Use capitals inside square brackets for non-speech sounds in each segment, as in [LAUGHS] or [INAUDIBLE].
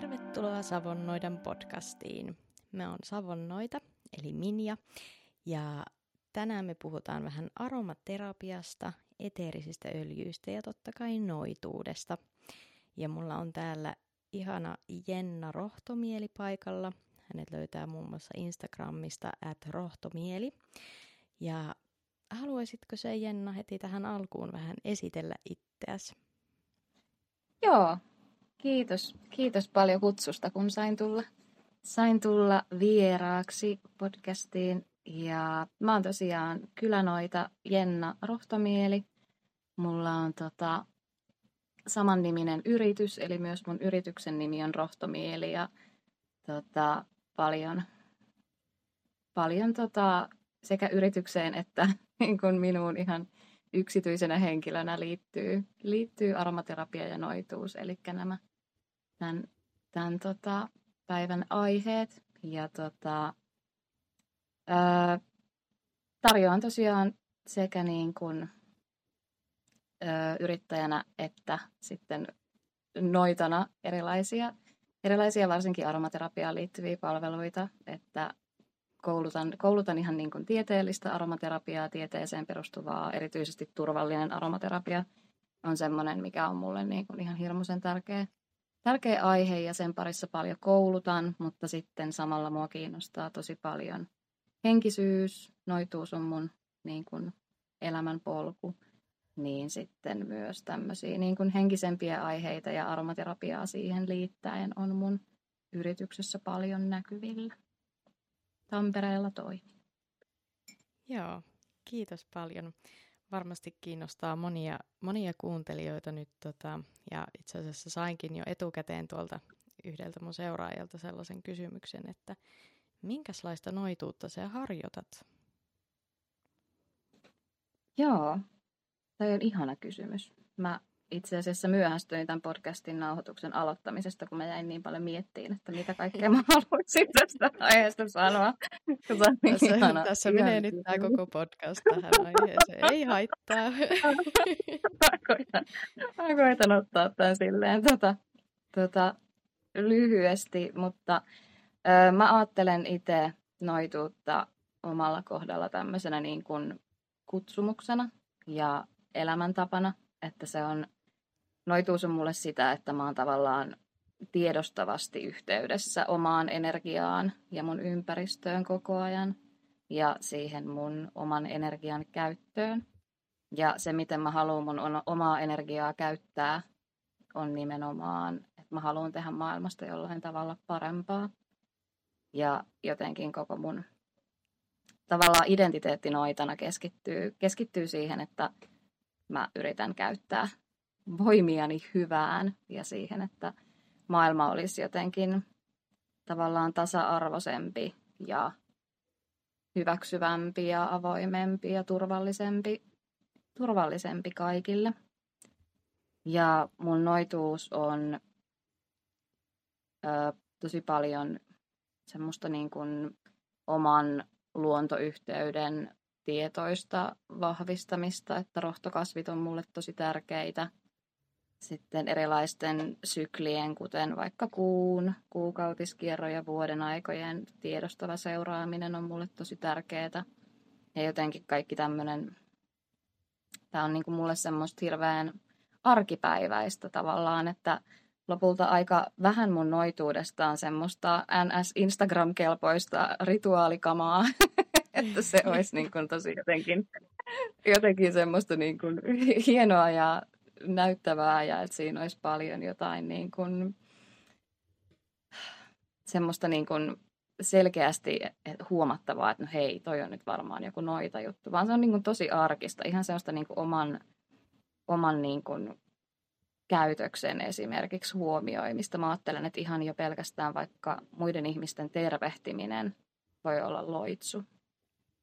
Tervetuloa Savonnoidan podcastiin. Me on Savonnoita, eli Minja, ja tänään me puhutaan vähän aromaterapiasta, eteerisistä öljyistä ja totta kai noituudesta. Ja mulla on täällä ihana Jenna Rohtomieli paikalla. Hänet löytää muun muassa Instagramista at rohtomieli. Ja haluaisitko se Jenna heti tähän alkuun vähän esitellä itseäsi? Joo, kiitos. Kiitos paljon kutsusta, kun sain tulla, sain tulla vieraaksi podcastiin. Ja mä oon tosiaan Kylänoita Jenna Rohtomieli. Mulla on tota, samanniminen yritys, eli myös mun yrityksen nimi on Rohtomieli ja tota, paljon, paljon tota, sekä yritykseen että [LAUGHS] niin kuin minuun ihan yksityisenä henkilönä liittyy, liittyy aromaterapia ja noituus, eli nämä tämän, tämän tota, päivän aiheet. Ja tota, ää, tarjoan tosiaan sekä niin kuin, ää, yrittäjänä että sitten noitana erilaisia, erilaisia varsinkin aromaterapiaan liittyviä palveluita, että koulutan, koulutan ihan niin kuin tieteellistä aromaterapiaa, tieteeseen perustuvaa, erityisesti turvallinen aromaterapia on semmoinen, mikä on mulle niin kuin ihan hirmuisen tärkeä, tärkeä aihe ja sen parissa paljon koulutan, mutta sitten samalla mua kiinnostaa tosi paljon henkisyys, noituus on mun niin kuin elämän polku, niin sitten myös tämmöisiä niin kuin henkisempiä aiheita ja aromaterapiaa siihen liittäen on mun yrityksessä paljon näkyvillä. Tampereella toimii. Joo, kiitos paljon. Varmasti kiinnostaa monia, monia kuuntelijoita nyt, tota, ja itse asiassa sainkin jo etukäteen tuolta yhdeltä mun seuraajalta sellaisen kysymyksen, että minkälaista noituutta sä harjoitat? Joo, tämä on ihana kysymys. Mä itse asiassa myöhästyin tämän podcastin nauhoituksen aloittamisesta, kun mä jäin niin paljon miettiin, että mitä kaikkea mä haluaisin tästä aiheesta sanoa. Niin tässä, ihana, tässä ihana menee nyt tämä koko podcast tähän aiheeseen. Ei haittaa. mä, koitan, mä koitan ottaa tämän silleen tota, tota, lyhyesti, mutta ö, mä ajattelen itse noituutta omalla kohdalla tämmöisenä niin kuin kutsumuksena ja elämäntapana, että se on noituus on mulle sitä, että mä oon tavallaan tiedostavasti yhteydessä omaan energiaan ja mun ympäristöön koko ajan ja siihen mun oman energian käyttöön. Ja se, miten mä haluan mun omaa energiaa käyttää, on nimenomaan, että mä haluan tehdä maailmasta jollain tavalla parempaa. Ja jotenkin koko mun tavallaan identiteetti noitana keskittyy, keskittyy siihen, että mä yritän käyttää voimiani hyvään ja siihen, että maailma olisi jotenkin tavallaan tasa-arvoisempi ja hyväksyvämpi ja avoimempi ja turvallisempi, turvallisempi kaikille. Ja mun noituus on ö, tosi paljon semmoista niin kuin oman luontoyhteyden tietoista vahvistamista, että rohtokasvit on mulle tosi tärkeitä – sitten erilaisten syklien, kuten vaikka kuun, kuukautiskierro ja vuoden aikojen tiedostava seuraaminen on mulle tosi tärkeää. Ja jotenkin kaikki tämmöinen, tämä on niin kuin mulle semmoista hirveän arkipäiväistä tavallaan, että lopulta aika vähän mun noituudesta on semmoista NS-Instagram-kelpoista rituaalikamaa, [LAUGHS] että se olisi niin kuin tosi jotenkin, jotenkin semmoista niin kuin hienoa ja näyttävää ja että siinä olisi paljon jotain niin kuin, semmoista niin kuin selkeästi huomattavaa, että no hei, toi on nyt varmaan joku noita juttu, vaan se on niin kuin tosi arkista, ihan semmoista niin kuin oman, oman niin kuin käytöksen esimerkiksi huomioimista. Mä ajattelen, että ihan jo pelkästään vaikka muiden ihmisten tervehtiminen voi olla loitsu.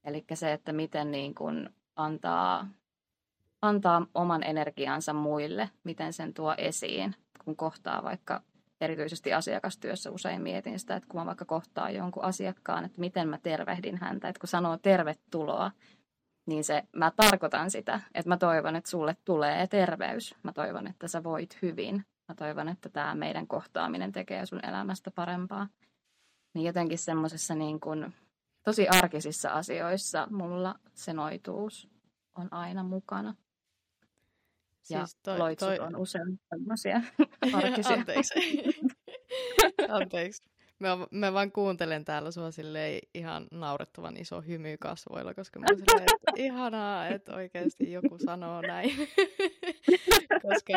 Eli se, että miten niin kuin antaa antaa oman energiansa muille, miten sen tuo esiin, kun kohtaa vaikka erityisesti asiakastyössä usein mietin sitä, että kun mä vaikka kohtaa jonkun asiakkaan, että miten mä tervehdin häntä, että kun sanoo tervetuloa, niin se, mä tarkoitan sitä, että mä toivon, että sulle tulee terveys. Mä toivon, että sä voit hyvin. mä toivon, että tämä meidän kohtaaminen tekee sun elämästä parempaa. Niin jotenkin semmoisessa niin kuin, tosi arkisissa asioissa mulla se noituus on aina mukana. Ja siis toi, loitsut toi... on usein tämmöisiä [LAUGHS] arkisia. Anteeksi. [LAUGHS] Anteeksi. Mä, mä vaan kuuntelen täällä sua silleen ihan naurettavan iso hymy kasvoilla, koska mä silleen, että [LAUGHS] ihanaa, että oikeasti joku sanoo näin. koska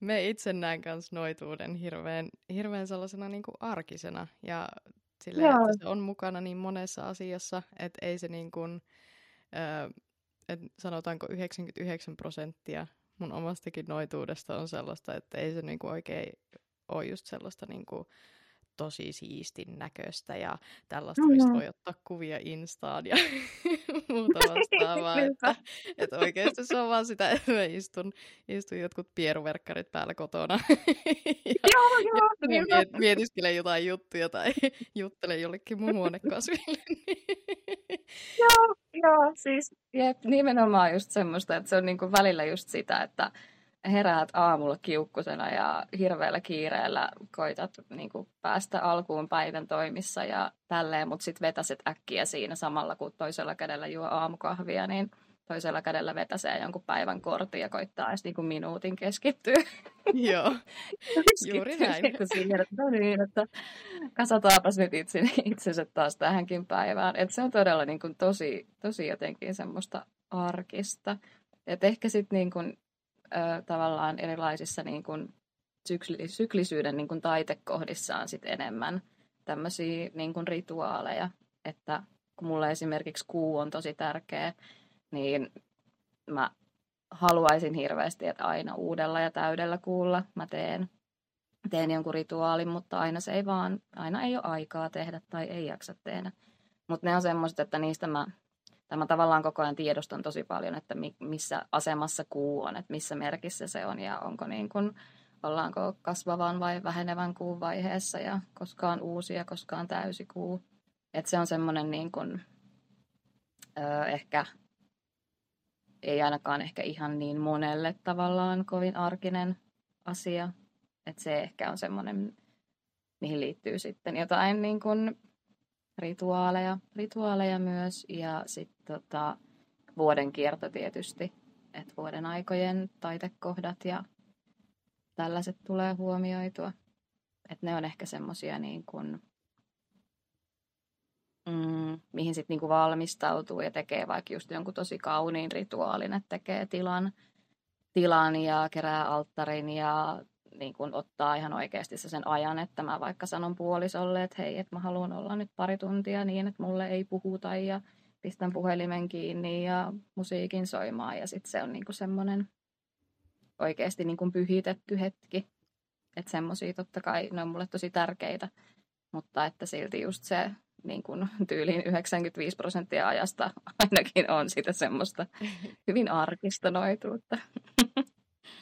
me itse näen kans noituuden hirveän, hirveän sellaisena niin kuin arkisena ja silleen, että se on mukana niin monessa asiassa, että ei se niin kuin, äh, että sanotaanko 99 prosenttia mun omastakin noituudesta on sellaista, että ei se niin kuin oikein ole just sellaista niin kuin, tosi siistin näköistä ja tällaista, mm-hmm. mistä voi ottaa kuvia Instaan ja [LAUGHS] muuta vastaavaa. [LAUGHS] että, että oikeasti se on vaan sitä, että mä istun, istun jotkut pieruverkkarit päällä kotona [LAUGHS] ja, joo, joo, ja miet, mietiskelen jotain juttuja tai juttelen jollekin mun huonekasville. joo, joo, siis jep, nimenomaan just semmoista, että se on niinku välillä just sitä, että heräät aamulla kiukkusena ja hirveällä kiireellä koitat niin kuin, päästä alkuun päivän toimissa ja tälleen, mutta sitten vetäset äkkiä siinä samalla, kun toisella kädellä juo aamukahvia, niin toisella kädellä vetäsee jonkun päivän kortin ja koittaa edes niin kuin minuutin keskittyä. Joo, juuri näin. Siihen, että, no niin, että kasataapas nyt itse, itsensä taas tähänkin päivään. Et se on todella niin kuin, tosi, tosi jotenkin semmoista arkista. Et ehkä sitten niin ö, tavallaan erilaisissa niin kuin sykli, syklisyyden niin kuin taitekohdissaan sit enemmän tämmöisiä niin kuin rituaaleja, että kun mulle esimerkiksi kuu on tosi tärkeä, niin mä haluaisin hirveästi, että aina uudella ja täydellä kuulla mä teen, teen jonkun rituaalin, mutta aina se ei vaan, aina ei ole aikaa tehdä tai ei jaksa tehdä. Mutta ne on semmoiset, että niistä mä Tämä tavallaan koko ajan tiedostan tosi paljon, että missä asemassa kuu on, että missä merkissä se on ja onko niin kuin, ollaanko kasvavan vai vähenevän kuun vaiheessa ja koska on uusi ja koska on täysi kuu. Että se on semmoinen niin kuin, ö, ehkä, ei ainakaan ehkä ihan niin monelle tavallaan kovin arkinen asia. Että se ehkä on semmoinen, mihin liittyy sitten jotain niin kuin rituaaleja, rituaaleja myös ja sitten tota, vuoden kierto tietysti, että vuoden aikojen taitekohdat ja tällaiset tulee huomioitua. Että ne on ehkä semmoisia niin kuin, mm, mihin sitten niin valmistautuu ja tekee vaikka just jonkun tosi kauniin rituaalin, että tekee tilan, tilan ja kerää alttarin ja niin kuin ottaa ihan oikeasti sen ajan, että mä vaikka sanon puolisolle, että hei, että mä haluan olla nyt pari tuntia niin, että mulle ei puhuta ja pistän puhelimen kiinni ja musiikin soimaan ja sitten se on niin kuin semmoinen oikeasti niin kuin pyhitetty hetki. Että semmoisia totta kai, ne on mulle tosi tärkeitä, mutta että silti just se niin kuin tyyliin 95 prosenttia ajasta ainakin on sitä semmoista hyvin arkista noituutta.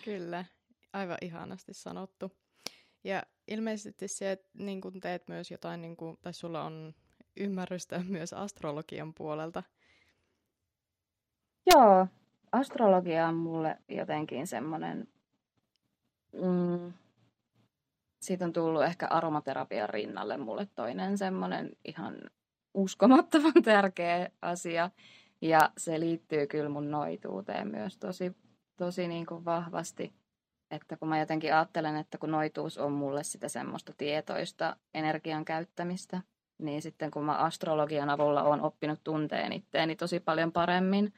Kyllä aivan ihanasti sanottu. Ja ilmeisesti se, niin kun teet myös jotain, niin kun, tai sulla on ymmärrystä [LAUGHS] myös astrologian puolelta. Joo, astrologia on mulle jotenkin semmoinen, mm, siitä on tullut ehkä aromaterapian rinnalle mulle toinen semmoinen ihan uskomattoman [LAUGHS] tärkeä asia. Ja se liittyy kyllä mun noituuteen myös tosi, tosi niin kuin vahvasti. Että kun mä jotenkin ajattelen, että kun noituus on mulle sitä semmoista tietoista energian käyttämistä, niin sitten kun mä astrologian avulla olen oppinut tunteen itteeni tosi paljon paremmin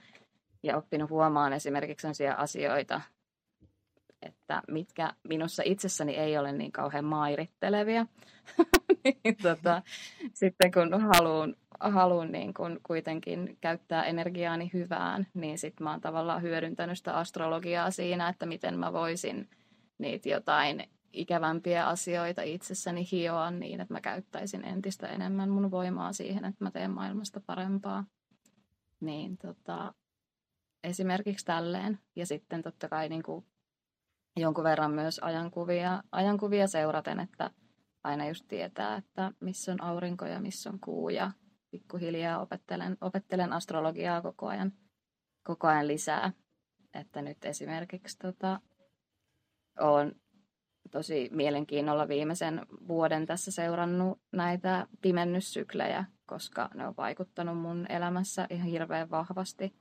ja oppinut huomaan esimerkiksi sellaisia asioita, että mitkä minussa itsessäni ei ole niin kauhean mairittelevia, [LAUGHS] niin tota, sitten kun haluan, haluan niin kun kuitenkin käyttää energiaani hyvään, niin sitten mä oon tavallaan hyödyntänyt sitä astrologiaa siinä, että miten mä voisin niitä jotain ikävämpiä asioita itsessäni hioa niin, että mä käyttäisin entistä enemmän mun voimaa siihen, että mä teen maailmasta parempaa. Niin tota, esimerkiksi tälleen. Ja sitten totta kai niin kuin jonkun verran myös ajankuvia, ajankuvia seuraten, että aina just tietää, että missä on aurinko ja missä on kuu ja pikkuhiljaa opettelen, opettelen astrologiaa koko ajan, koko ajan lisää. Että nyt esimerkiksi tota, olen tosi mielenkiinnolla viimeisen vuoden tässä seurannut näitä pimennyssyklejä, koska ne on vaikuttanut mun elämässä ihan hirveän vahvasti.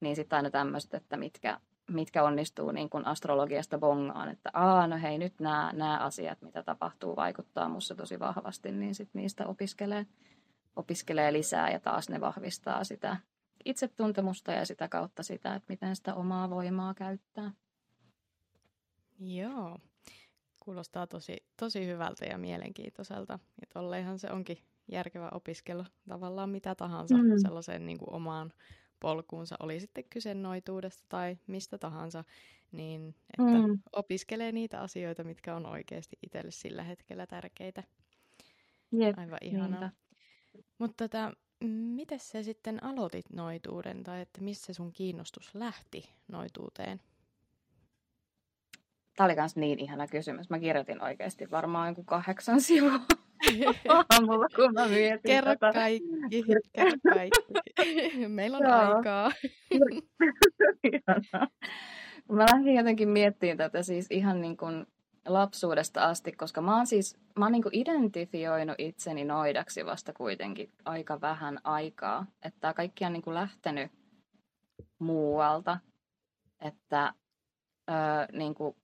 Niin sitten aina tämmöiset, että mitkä, mitkä onnistuu niin kuin astrologiasta bongaan, että aa, no hei, nyt nämä asiat, mitä tapahtuu, vaikuttaa musta tosi vahvasti, niin sitten niistä opiskelee, opiskelee lisää ja taas ne vahvistaa sitä itsetuntemusta ja sitä kautta sitä, että miten sitä omaa voimaa käyttää. Joo, kuulostaa tosi, tosi hyvältä ja mielenkiintoiselta. Ja tolleenhan se onkin järkevä opiskella tavallaan mitä tahansa mm. sellaiseen niin kuin omaan polkuunsa, oli sitten kyse noituudesta tai mistä tahansa, niin että mm. opiskelee niitä asioita, mitkä on oikeasti itselle sillä hetkellä tärkeitä. Jep, Aivan ihanaa. Mutta tota, miten sä sitten aloitit noituuden tai että missä sun kiinnostus lähti noituuteen? Tämä oli myös niin ihana kysymys. Mä kirjoitin oikeasti varmaan joku kahdeksan sivua [LAUGHS] aamulla, kun mä mietin Kerro tätä. kaikki, kerro kaikki. [LAUGHS] Meillä on Joo. aikaa. mä lähdin jotenkin miettimään tätä siis ihan niin kuin lapsuudesta asti, koska mä oon siis mä oon niin kuin identifioinut itseni noidaksi vasta kuitenkin aika vähän aikaa. Että tämä kaikki on niin kuin lähtenyt muualta. Että öö, niin kuin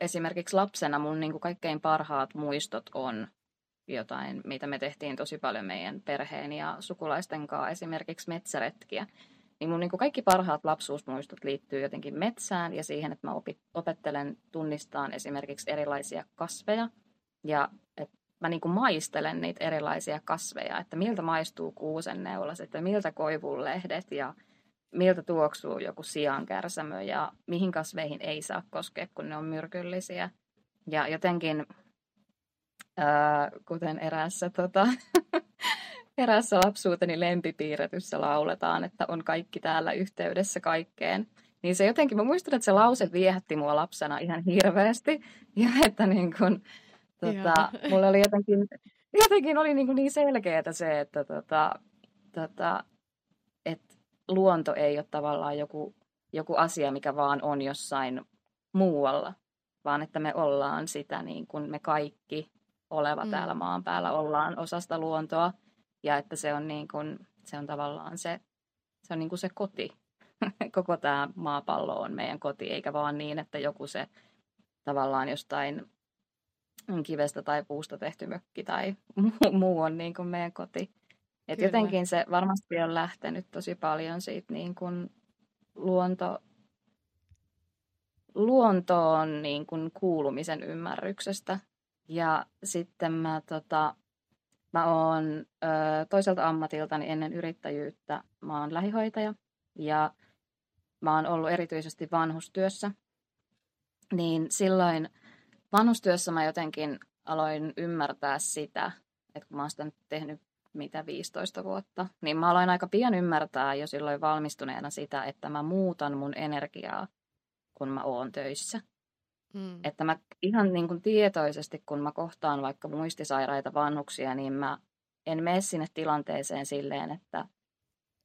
esimerkiksi lapsena mun niin kuin kaikkein parhaat muistot on jotain, mitä me tehtiin tosi paljon meidän perheen ja sukulaisten kanssa, esimerkiksi metsäretkiä. Niin mun niin kuin kaikki parhaat lapsuusmuistot liittyy jotenkin metsään ja siihen, että mä opit, opettelen tunnistaan esimerkiksi erilaisia kasveja ja että mä niin kuin maistelen niitä erilaisia kasveja, että miltä maistuu kuusenneulaset ja miltä koivunlehdet ja miltä tuoksuu joku siankärsämö ja mihin kasveihin ei saa koskea, kun ne on myrkyllisiä. Ja jotenkin, ää, kuten eräässä, tota, [LAUGHS] eräässä lapsuuteni lempipiirretyssä lauletaan, että on kaikki täällä yhteydessä kaikkeen. Niin se jotenkin, mä muistan, että se lause viehätti mua lapsena ihan hirveästi. [LAUGHS] Ja että niin kun, tota, [LAUGHS] mulle oli jotenkin, jotenkin oli niin, niin selkeää se, että tota, tota, luonto ei ole tavallaan joku, joku asia, mikä vaan on jossain muualla, vaan että me ollaan sitä niin kuin me kaikki oleva mm. täällä maan päällä ollaan osasta luontoa ja että se on, niin kuin, se on tavallaan se, se, on niin kuin se koti. [LAUGHS] Koko tämä maapallo on meidän koti, eikä vaan niin, että joku se tavallaan jostain kivestä tai puusta tehty mökki tai [LAUGHS] muu on niin kuin meidän koti. Et jotenkin se varmasti on lähtenyt tosi paljon siitä niin kuin luonto, luontoon niin kuin kuulumisen ymmärryksestä. Ja sitten mä, tota, mä oon ö, toiselta ammatiltani ennen yrittäjyyttä, mä oon lähihoitaja ja mä oon ollut erityisesti vanhustyössä. Niin silloin vanhustyössä mä jotenkin aloin ymmärtää sitä, että kun mä oon sitä nyt tehnyt mitä 15 vuotta, niin mä aloin aika pian ymmärtää jo silloin valmistuneena sitä, että mä muutan mun energiaa, kun mä oon töissä. Mm. Että mä ihan niin kuin tietoisesti, kun mä kohtaan vaikka muistisairaita vanhuksia, niin mä en mene sinne tilanteeseen silleen, että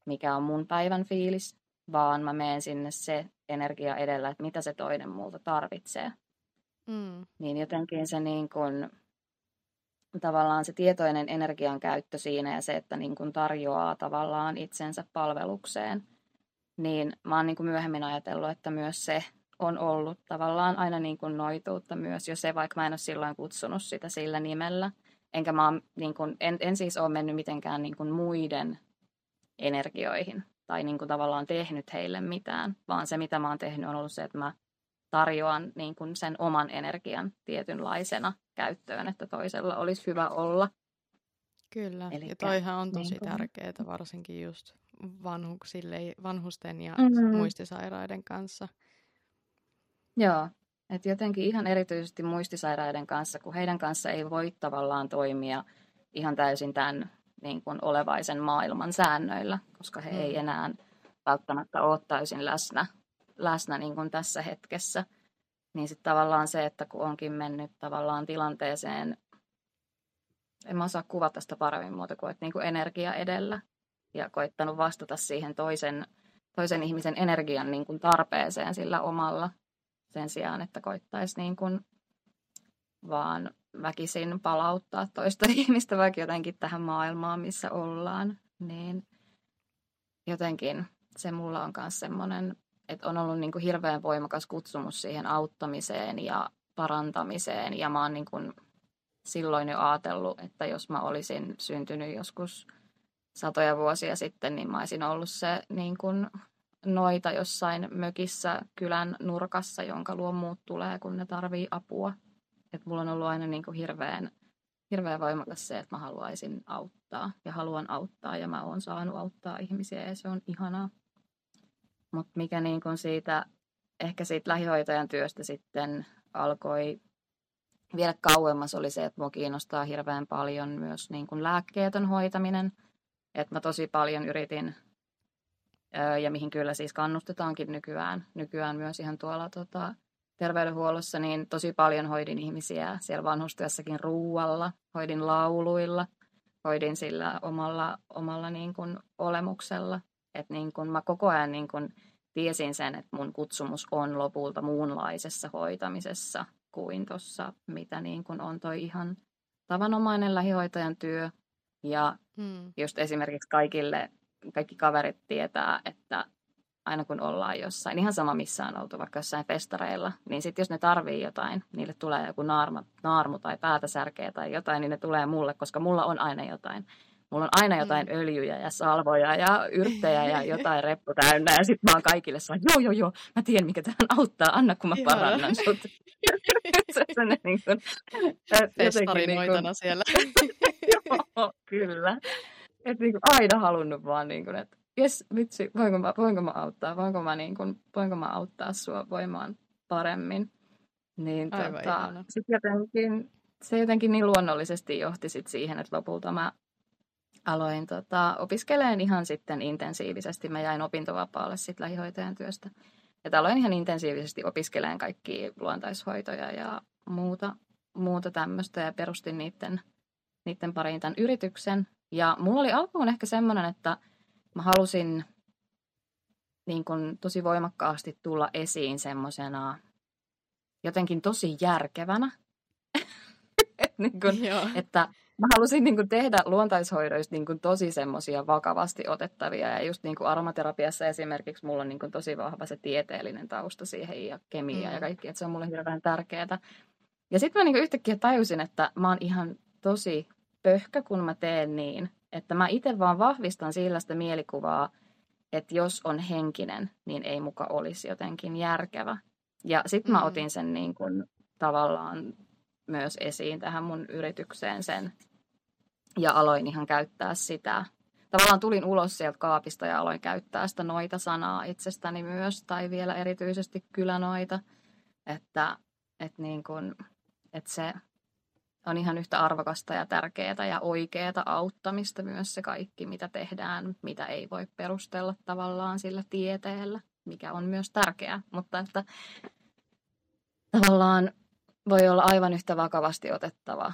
mikä on mun päivän fiilis, vaan mä menen sinne se energia edellä, että mitä se toinen multa tarvitsee. Mm. Niin jotenkin se niin kuin, tavallaan se tietoinen energian käyttö siinä ja se, että niin kuin tarjoaa tavallaan itsensä palvelukseen, niin mä oon niin kuin myöhemmin ajatellut, että myös se on ollut tavallaan aina niin kuin noituutta myös, jo se, vaikka mä en ole silloin kutsunut sitä sillä nimellä. Enkä mä oon, niin kuin, en, en siis ole mennyt mitenkään niin kuin muiden energioihin tai niin kuin tavallaan tehnyt heille mitään, vaan se, mitä mä oon tehnyt, on ollut se, että mä tarjoan niin kuin sen oman energian tietynlaisena käyttöön, että toisella olisi hyvä olla. Kyllä, Elikkä, ja toihan on tosi niin kuin... tärkeää varsinkin just vanhuksille, vanhusten ja mm-hmm. muistisairaiden kanssa. Joo, että jotenkin ihan erityisesti muistisairaiden kanssa, kun heidän kanssa ei voi tavallaan toimia ihan täysin tämän niin kuin olevaisen maailman säännöillä, koska he mm. ei enää välttämättä ole täysin läsnä läsnä niin kuin tässä hetkessä. Niin sitten tavallaan se, että kun onkin mennyt tavallaan tilanteeseen, en mä osaa kuvata sitä paremmin muuta kuin, että niin kuin energia edellä ja koittanut vastata siihen toisen, toisen ihmisen energian niin kuin tarpeeseen sillä omalla sen sijaan, että koittaisi niin kuin vaan väkisin palauttaa toista [LAUGHS] ihmistä vaikka jotenkin tähän maailmaan, missä ollaan. Niin jotenkin se mulla on myös semmoinen, että on ollut niin kuin hirveän voimakas kutsumus siihen auttamiseen ja parantamiseen. Ja mä oon niin kuin silloin jo ajatellut, että jos mä olisin syntynyt joskus satoja vuosia sitten, niin mä olisin ollut se niin kuin noita jossain mökissä kylän nurkassa, jonka luo muut tulee, kun ne tarvii apua. Et mulla on ollut aina niin kuin hirveän, hirveän voimakas se, että mä haluaisin auttaa ja haluan auttaa ja mä oon saanut auttaa ihmisiä ja se on ihanaa. Mutta mikä niin kuin siitä, ehkä siitä lähihoitajan työstä sitten alkoi vielä kauemmas oli se, että mua kiinnostaa hirveän paljon myös niin kuin lääkkeetön hoitaminen. Että mä tosi paljon yritin, ja mihin kyllä siis kannustetaankin nykyään, nykyään myös ihan tuolla tota, terveydenhuollossa, niin tosi paljon hoidin ihmisiä siellä vanhustyössäkin ruualla, hoidin lauluilla, hoidin sillä omalla, omalla niin kuin olemuksella. Että niin kuin mä koko ajan niin kuin tiesin sen, että mun kutsumus on lopulta muunlaisessa hoitamisessa kuin tuossa, mitä niin kuin on toi ihan tavanomainen lähihoitajan työ. Ja hmm. just esimerkiksi kaikille, kaikki kaverit tietää, että aina kun ollaan jossain, ihan sama missä on oltu, vaikka jossain festareilla, niin sitten jos ne tarvii jotain, niille tulee joku naarma, naarmu tai päätä särkeä tai jotain, niin ne tulee mulle, koska mulla on aina jotain. Mulla on aina jotain mm. öljyjä ja salvoja ja yrttejä ja [LAUGHS] jotain reppu täynnä. Ja sitten mä oon kaikille sanoin, joo, joo, joo, mä tiedän mikä tähän auttaa, anna kun mä parannan sut. [LAUGHS] se on niin kuin, Festarinoitana niin siellä. [LAUGHS] joo, kyllä. Et niin aina halunnut vaan, niin kuin, että jes, vitsi, voinko mä, voinko mä auttaa, voinko mä, niin kuin, voinko mä auttaa sua voimaan paremmin. Niin tota, sit jotenkin, se jotenkin niin luonnollisesti johti sit siihen, että lopulta mä aloin tota, opiskeleen ihan sitten intensiivisesti. Mä jäin opintovapaalle sitten lähihoitajan työstä. Ja aloin ihan intensiivisesti opiskeleen kaikki luontaishoitoja ja muuta, muuta tämmöistä ja perustin niiden, niiden pariin tämän yrityksen. Ja mulla oli alkuun ehkä semmoinen, että mä halusin niin kun, tosi voimakkaasti tulla esiin semmoisena jotenkin tosi järkevänä. [LAUGHS] niin kun, että mä halusin niin kuin tehdä luontaishoidoista niin kuin tosi semmoisia vakavasti otettavia. Ja just niin kuin aromaterapiassa esimerkiksi mulla on niin kuin tosi vahva se tieteellinen tausta siihen ja kemia mm. ja kaikki, että se on mulle hirveän tärkeää. Ja sitten mä niin kuin yhtäkkiä tajusin, että mä oon ihan tosi pöhkä, kun mä teen niin, että mä itse vaan vahvistan sillä sitä mielikuvaa, että jos on henkinen, niin ei muka olisi jotenkin järkevä. Ja sitten mä mm. otin sen niin kuin tavallaan myös esiin tähän mun yritykseen sen ja aloin ihan käyttää sitä. Tavallaan tulin ulos sieltä kaapista ja aloin käyttää sitä noita-sanaa itsestäni myös, tai vielä erityisesti kylänoita, että, että, niin kun, että se on ihan yhtä arvokasta ja tärkeää ja oikeaa auttamista myös se kaikki, mitä tehdään, mitä ei voi perustella tavallaan sillä tieteellä, mikä on myös tärkeää, mutta että tavallaan voi olla aivan yhtä vakavasti otettava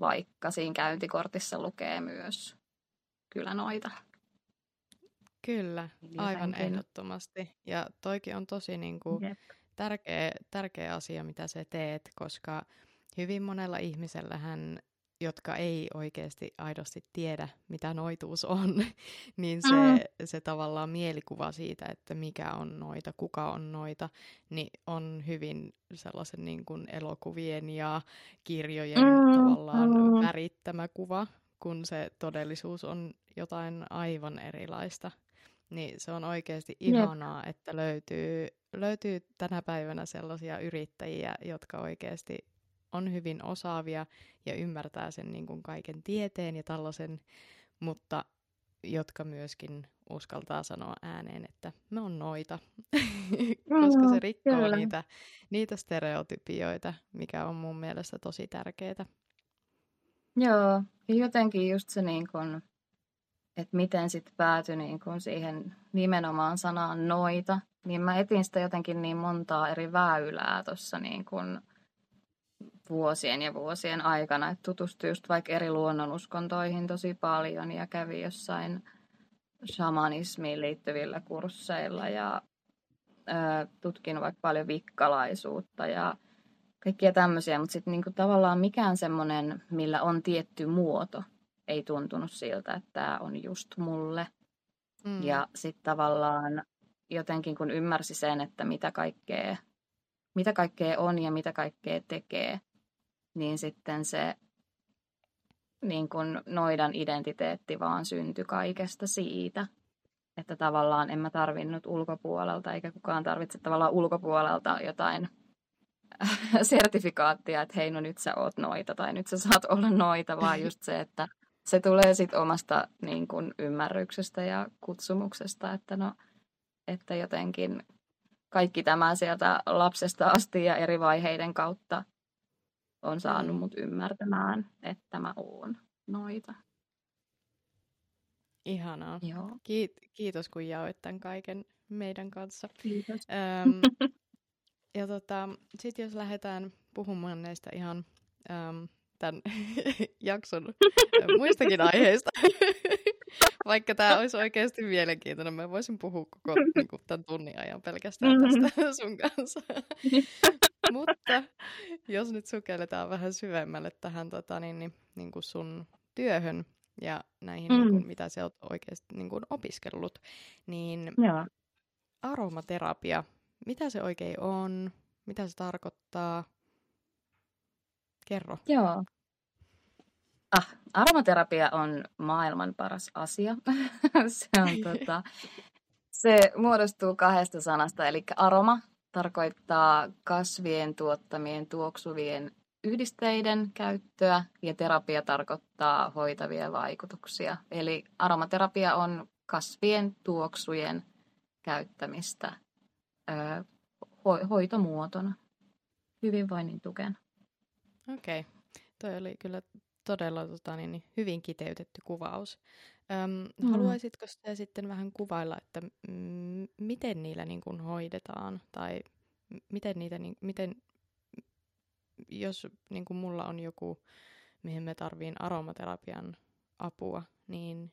vaikka siinä käyntikortissa lukee myös kyllä noita. Kyllä, aivan ehdottomasti. Ja toikin on tosi niin kuin tärkeä, tärkeä asia, mitä sä teet, koska hyvin monella ihmisellähän jotka ei oikeasti aidosti tiedä, mitä noituus on, [LAUGHS] niin se, mm. se tavallaan mielikuva siitä, että mikä on noita, kuka on noita, niin on hyvin sellaisen niin kuin elokuvien ja kirjojen mm. tavallaan mm. värittämä kuva, kun se todellisuus on jotain aivan erilaista. Niin se on oikeasti ihanaa, Jep. että löytyy, löytyy tänä päivänä sellaisia yrittäjiä, jotka oikeasti on hyvin osaavia ja ymmärtää sen niin kuin kaiken tieteen ja tällaisen, mutta jotka myöskin uskaltaa sanoa ääneen, että me on noita, [LAUGHS] koska se rikkoo niitä, niitä stereotypioita, mikä on mun mielestä tosi tärkeää. Joo, jotenkin just se niin kuin, että miten sitten päätyi niin kuin siihen nimenomaan sanaan noita, niin mä etin sitä jotenkin niin montaa eri väylää tuossa niin kuin vuosien ja vuosien aikana, että tutustui just vaikka eri luonnonuskontoihin tosi paljon ja kävi jossain shamanismiin liittyvillä kursseilla ja ö, tutkin vaikka paljon vikkalaisuutta ja kaikkia tämmöisiä, mutta sitten niinku tavallaan mikään semmoinen, millä on tietty muoto, ei tuntunut siltä, että tämä on just mulle. Mm. Ja sitten tavallaan jotenkin kun ymmärsi sen, että mitä kaikkea, mitä kaikkea on ja mitä kaikkea tekee, niin sitten se niin kun noidan identiteetti vaan syntyi kaikesta siitä. Että tavallaan en mä tarvinnut ulkopuolelta, eikä kukaan tarvitse tavallaan ulkopuolelta jotain [LAUGHS] sertifikaattia, että hei no nyt sä oot noita tai nyt sä saat olla noita, vaan just se, että se tulee sitten omasta niin kun, ymmärryksestä ja kutsumuksesta, että no, että jotenkin kaikki tämä sieltä lapsesta asti ja eri vaiheiden kautta on saanut mut ymmärtämään, että mä oon noita. Ihanaa. Joo. Kiit- kiitos, kun jaoit tämän kaiken meidän kanssa. Kiitos. Öm, [LAUGHS] ja tota, sitten jos lähdetään puhumaan näistä ihan äm, tämän [LAUGHS] jakson muistakin aiheista, [LAUGHS] vaikka tämä olisi oikeasti mielenkiintoinen, mä voisin puhua koko [LAUGHS] niin kuin, tämän tunnin ajan pelkästään mm-hmm. tästä sun kanssa. Mutta jos nyt sukelletaan vähän syvemmälle tähän tota, niin, niin, niin kuin sun työhön ja näihin, mm. niin kuin, mitä sä oot oikeasti niin kuin, opiskellut, niin Joo. aromaterapia, mitä se oikein on, mitä se tarkoittaa? Kerro. Joo. Ah, aromaterapia on maailman paras asia. [LAUGHS] se, on, tota, se muodostuu kahdesta sanasta, eli aroma tarkoittaa kasvien tuottamien tuoksuvien yhdisteiden käyttöä ja terapia tarkoittaa hoitavia vaikutuksia. Eli aromaterapia on kasvien tuoksujen käyttämistä ö, ho- hoitomuotona, hyvinvoinnin tukena. Okei, okay. toi oli kyllä todella tota, niin, niin, hyvin kiteytetty kuvaus. Öm, mm. Haluaisitko sitä sitten vähän kuvailla, että miten niillä niin kuin, hoidetaan tai miten niitä, niin, miten, jos niin kuin mulla on joku, mihin me tarviin aromaterapian apua, niin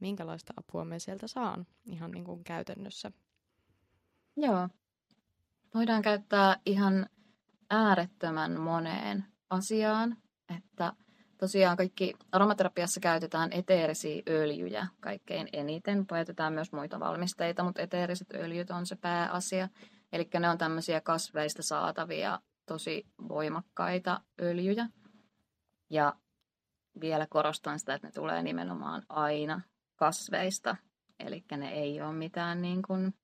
minkälaista apua me sieltä saan ihan niin kuin käytännössä? Joo. Voidaan käyttää ihan äärettömän moneen asiaan, että tosiaan kaikki aromaterapiassa käytetään eteerisiä öljyjä kaikkein eniten. Käytetään myös muita valmisteita, mutta eteeriset öljyt on se pääasia. Eli ne on tämmöisiä kasveista saatavia tosi voimakkaita öljyjä. Ja vielä korostan sitä, että ne tulee nimenomaan aina kasveista. Eli ne ei ole mitään niin kuin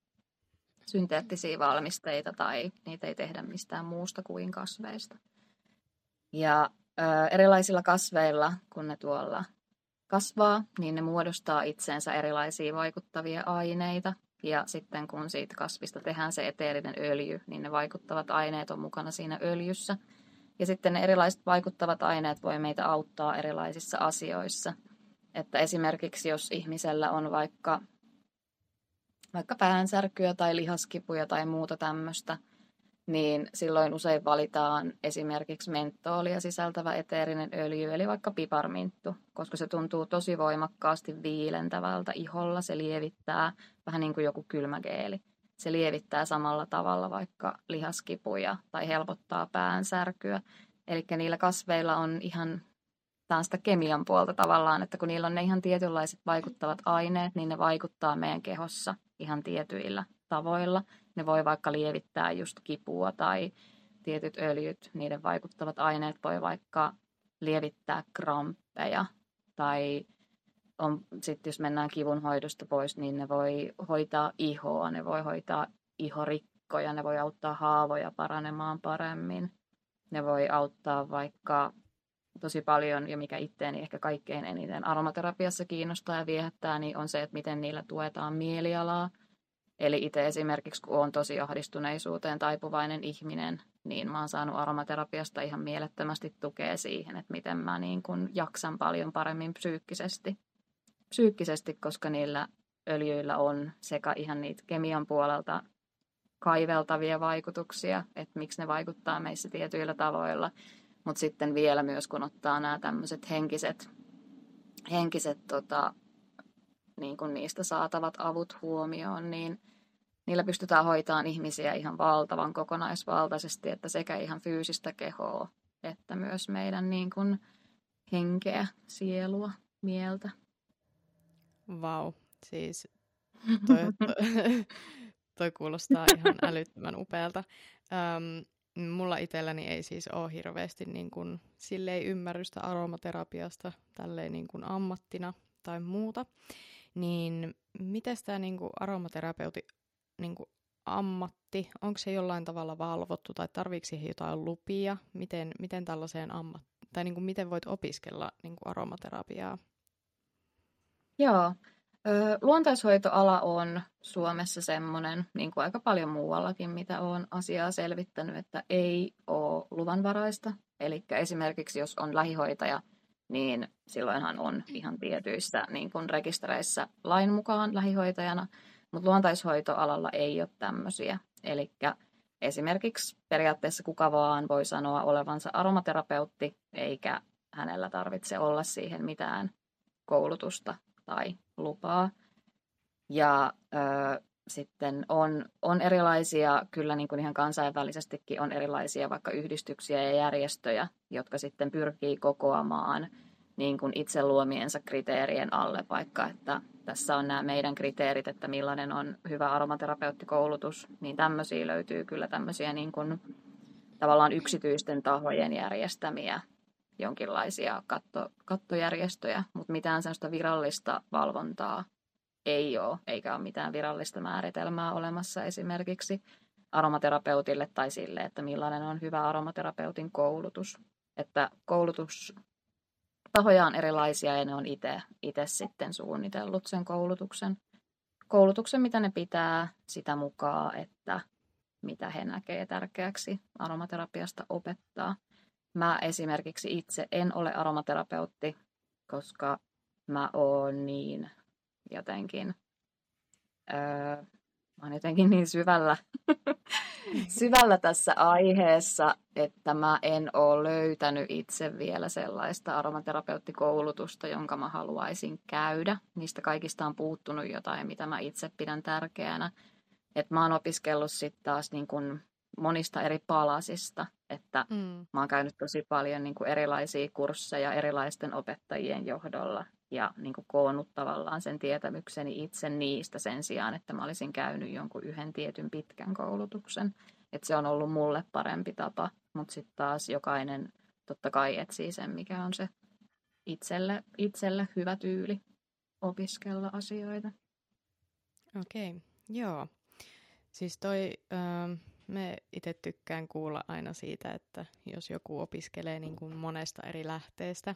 synteettisiä valmisteita tai niitä ei tehdä mistään muusta kuin kasveista. Ja ö, erilaisilla kasveilla, kun ne tuolla kasvaa, niin ne muodostaa itseensä erilaisia vaikuttavia aineita. Ja sitten kun siitä kasvista tehdään se eteerinen öljy, niin ne vaikuttavat aineet on mukana siinä öljyssä. Ja sitten ne erilaiset vaikuttavat aineet voi meitä auttaa erilaisissa asioissa. Että esimerkiksi jos ihmisellä on vaikka, vaikka päänsärkyä tai lihaskipuja tai muuta tämmöistä, niin silloin usein valitaan esimerkiksi mentoolia sisältävä eteerinen öljy, eli vaikka piparminttu, koska se tuntuu tosi voimakkaasti viilentävältä iholla. Se lievittää vähän niin kuin joku kylmägeeli. Se lievittää samalla tavalla vaikka lihaskipuja tai helpottaa päänsärkyä. Eli niillä kasveilla on ihan, tämä sitä kemian puolta tavallaan, että kun niillä on ne ihan tietynlaiset vaikuttavat aineet, niin ne vaikuttaa meidän kehossa ihan tietyillä tavoilla. Ne voi vaikka lievittää just kipua tai tietyt öljyt, niiden vaikuttavat aineet voi vaikka lievittää kramppeja tai on, jos mennään kivun hoidosta pois, niin ne voi hoitaa ihoa, ne voi hoitaa ihorikkoja, ne voi auttaa haavoja paranemaan paremmin. Ne voi auttaa vaikka tosi paljon, ja mikä itteeni ehkä kaikkein eniten aromaterapiassa kiinnostaa ja viehättää, niin on se, että miten niillä tuetaan mielialaa. Eli itse esimerkiksi, kun olen tosi ahdistuneisuuteen taipuvainen ihminen, niin mä oon saanut aromaterapiasta ihan mielettömästi tukea siihen, että miten mä niin kun jaksan paljon paremmin psyykkisesti. Psyykkisesti, koska niillä öljyillä on sekä ihan niitä kemian puolelta kaiveltavia vaikutuksia, että miksi ne vaikuttaa meissä tietyillä tavoilla, mutta sitten vielä myös kun ottaa nämä tämmöiset henkiset, henkiset tota, niin kuin niistä saatavat avut huomioon, niin niillä pystytään hoitamaan ihmisiä ihan valtavan kokonaisvaltaisesti, että sekä ihan fyysistä kehoa, että myös meidän niin kuin henkeä, sielua, mieltä. Vau, wow. siis [LAUGHS] toi, toi, toi kuulostaa ihan älyttömän upealta. Um, mulla itselläni ei siis ole hirveästi niin kuin, silleen ymmärrystä aromaterapiasta tälleen niin kuin ammattina tai muuta. Niin miten tämä niin kuin aromaterapeutin niin kuin ammatti, onko se jollain tavalla valvottu tai tarviiko siihen jotain lupia? Miten, miten tällaiseen ammat tai niin kuin miten voit opiskella niin kuin aromaterapiaa? Joo, Luontaishoitoala on Suomessa semmoinen, niin kuin aika paljon muuallakin, mitä olen asiaa selvittänyt, että ei ole luvanvaraista. Eli esimerkiksi jos on lähihoitaja, niin silloinhan on ihan tietyissä niin kuin rekistereissä lain mukaan lähihoitajana, mutta luontaishoitoalalla ei ole tämmöisiä. Eli esimerkiksi periaatteessa kuka vaan voi sanoa olevansa aromaterapeutti, eikä hänellä tarvitse olla siihen mitään koulutusta tai lupaa. Ja sitten on, on erilaisia, kyllä niin kuin ihan kansainvälisestikin on erilaisia vaikka yhdistyksiä ja järjestöjä, jotka sitten pyrkii kokoamaan niin kuin itse luomiensa kriteerien alle, vaikka että tässä on nämä meidän kriteerit, että millainen on hyvä aromaterapeuttikoulutus, niin tämmöisiä löytyy kyllä tämmöisiä niin kuin, tavallaan yksityisten tahojen järjestämiä jonkinlaisia katto, kattojärjestöjä, mutta mitään sellaista virallista valvontaa ei ole, eikä ole mitään virallista määritelmää olemassa esimerkiksi aromaterapeutille tai sille, että millainen on hyvä aromaterapeutin koulutus. Että koulutus tahoja on erilaisia ja ne on itse sitten suunnitellut sen koulutuksen. Koulutuksen, mitä ne pitää sitä mukaan, että mitä he näkee tärkeäksi aromaterapiasta opettaa. Mä esimerkiksi itse en ole aromaterapeutti, koska mä oon niin jotenkin, öö, mä oon jotenkin niin syvällä, [LAUGHS] syvällä tässä aiheessa, että mä en ole löytänyt itse vielä sellaista aromaterapeuttikoulutusta, jonka mä haluaisin käydä. Niistä kaikista on puuttunut jotain, mitä mä itse pidän tärkeänä. Et mä oon opiskellut sitten taas niin kun monista eri palasista, että mm. mä oon käynyt tosi paljon niin kuin erilaisia kursseja erilaisten opettajien johdolla ja niin kuin koonnut tavallaan sen tietämykseni itse niistä sen sijaan, että mä olisin käynyt jonkun yhden tietyn pitkän koulutuksen. Että se on ollut mulle parempi tapa, mutta sitten taas jokainen totta kai etsii sen, mikä on se itselle, itselle hyvä tyyli opiskella asioita. Okei, okay. joo. Siis toi, ähm, me itse tykkään kuulla aina siitä, että jos joku opiskelee niin kuin monesta eri lähteestä,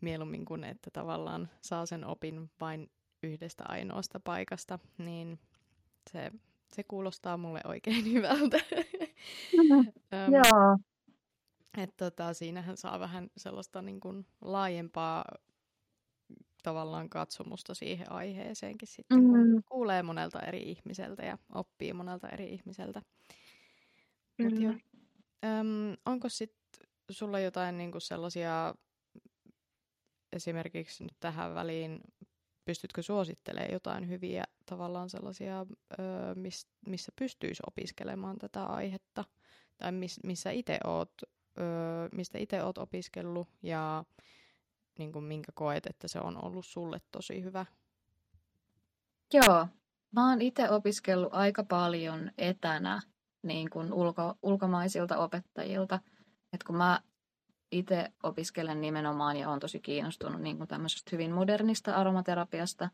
mieluummin kuin että tavallaan saa sen opin vain yhdestä ainoasta paikasta, niin se, se kuulostaa mulle oikein [LAUGHS] hyvältä. [LAUGHS] um, Joo. Et tota, siinähän saa vähän sellaista niin kuin laajempaa tavallaan katsomusta siihen aiheeseenkin sitten, mm. kun kuulee monelta eri ihmiseltä ja oppii monelta eri ihmiseltä. Mut jo. Öm, onko sitten sulla jotain niinku sellaisia esimerkiksi nyt tähän väliin, pystytkö suosittelemaan jotain hyviä tavallaan sellaisia, miss, missä pystyisi opiskelemaan tätä aihetta, tai miss, missä itse oot, mistä itse oot opiskellut, ja niin kuin minkä koet, että se on ollut sulle tosi hyvä? Joo, mä oon itse opiskellut aika paljon etänä niin kuin ulko, ulkomaisilta opettajilta. Et kun mä itse opiskelen nimenomaan ja olen tosi kiinnostunut niin kuin tämmöisestä hyvin modernista aromaterapiasta.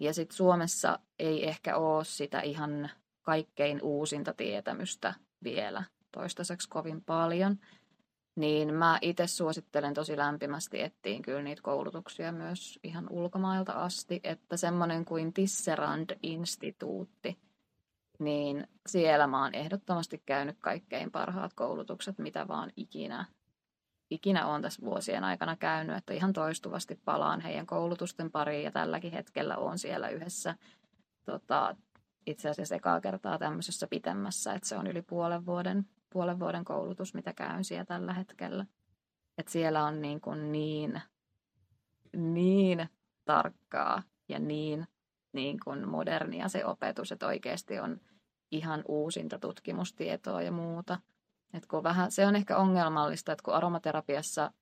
Ja sitten Suomessa ei ehkä ole sitä ihan kaikkein uusinta tietämystä vielä toistaiseksi kovin paljon. Niin mä itse suosittelen tosi lämpimästi ettiin kyllä niitä koulutuksia myös ihan ulkomailta asti, että semmoinen kuin Tisserand-instituutti, niin siellä mä oon ehdottomasti käynyt kaikkein parhaat koulutukset, mitä vaan ikinä ikinä olen tässä vuosien aikana käynyt, että ihan toistuvasti palaan heidän koulutusten pariin ja tälläkin hetkellä on siellä yhdessä tota, itse asiassa ekaa kertaa tämmöisessä pitemmässä, että se on yli puolen vuoden, puolen vuoden koulutus, mitä käyn siellä tällä hetkellä. että siellä on niin, kuin niin, niin tarkkaa ja niin niin kuin modernia se opetus, että oikeasti on ihan uusinta tutkimustietoa ja muuta. Et kun vähän, se on ehkä ongelmallista, että kun aromaterapiassa,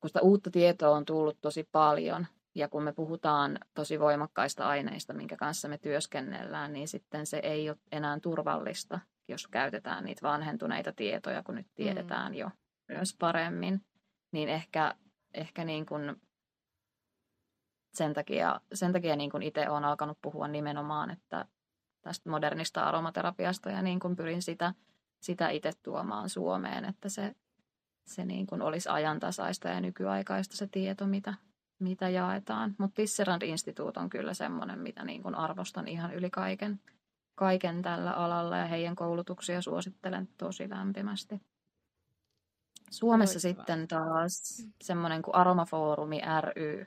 kun sitä uutta tietoa on tullut tosi paljon, ja kun me puhutaan tosi voimakkaista aineista, minkä kanssa me työskennellään, niin sitten se ei ole enää turvallista, jos käytetään niitä vanhentuneita tietoja, kun nyt mm. tiedetään mm. jo myös paremmin. Niin ehkä, ehkä niin kuin sen takia, sen takia niin kuin itse olen alkanut puhua nimenomaan, että tästä modernista aromaterapiasta ja niin kuin pyrin sitä, sitä itse tuomaan Suomeen, että se, se niin kuin olisi ajantasaista ja nykyaikaista se tieto, mitä, mitä jaetaan. Mutta Tisserand Instituut on kyllä semmoinen, mitä niin kuin arvostan ihan yli kaiken, kaiken tällä alalla ja heidän koulutuksia suosittelen tosi lämpimästi. Suomessa Loistavaa. sitten taas semmoinen kuin Aromafoorumi ry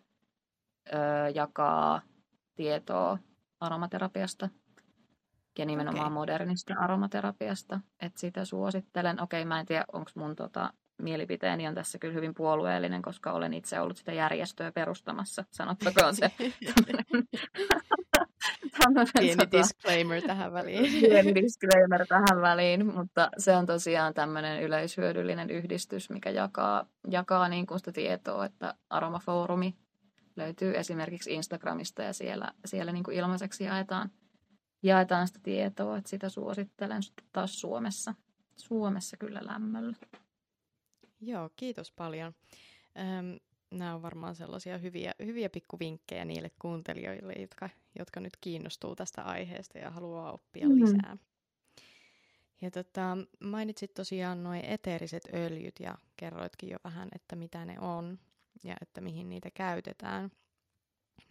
ö, jakaa tietoa aromaterapiasta ja nimenomaan okay. modernista aromaterapiasta. Että sitä suosittelen. Okei, mä en tiedä, onko mun tota, mielipiteeni on tässä kyllä hyvin puolueellinen, koska olen itse ollut sitä järjestöä perustamassa. Sanottakoon se. [LAUGHS] [LAUGHS] Pieni tota, disclaimer tähän väliin. [LAUGHS] Pieni disclaimer tähän väliin, mutta se on tosiaan tämmöinen yleishyödyllinen yhdistys, mikä jakaa, jakaa niin kuin sitä tietoa, että Aromafoorumi löytyy esimerkiksi Instagramista ja siellä, siellä niin kuin ilmaiseksi jaetaan, jaetaan sitä tietoa, että sitä suosittelen taas Suomessa. Suomessa kyllä lämmöllä. Joo, kiitos paljon. Ähm, nämä on varmaan sellaisia hyviä, hyviä pikkuvinkkejä niille kuuntelijoille, jotka, jotka nyt kiinnostuu tästä aiheesta ja haluaa oppia mm-hmm. lisää. Ja tota, mainitsit tosiaan nuo eteeriset öljyt ja kerroitkin jo vähän, että mitä ne on ja että mihin niitä käytetään.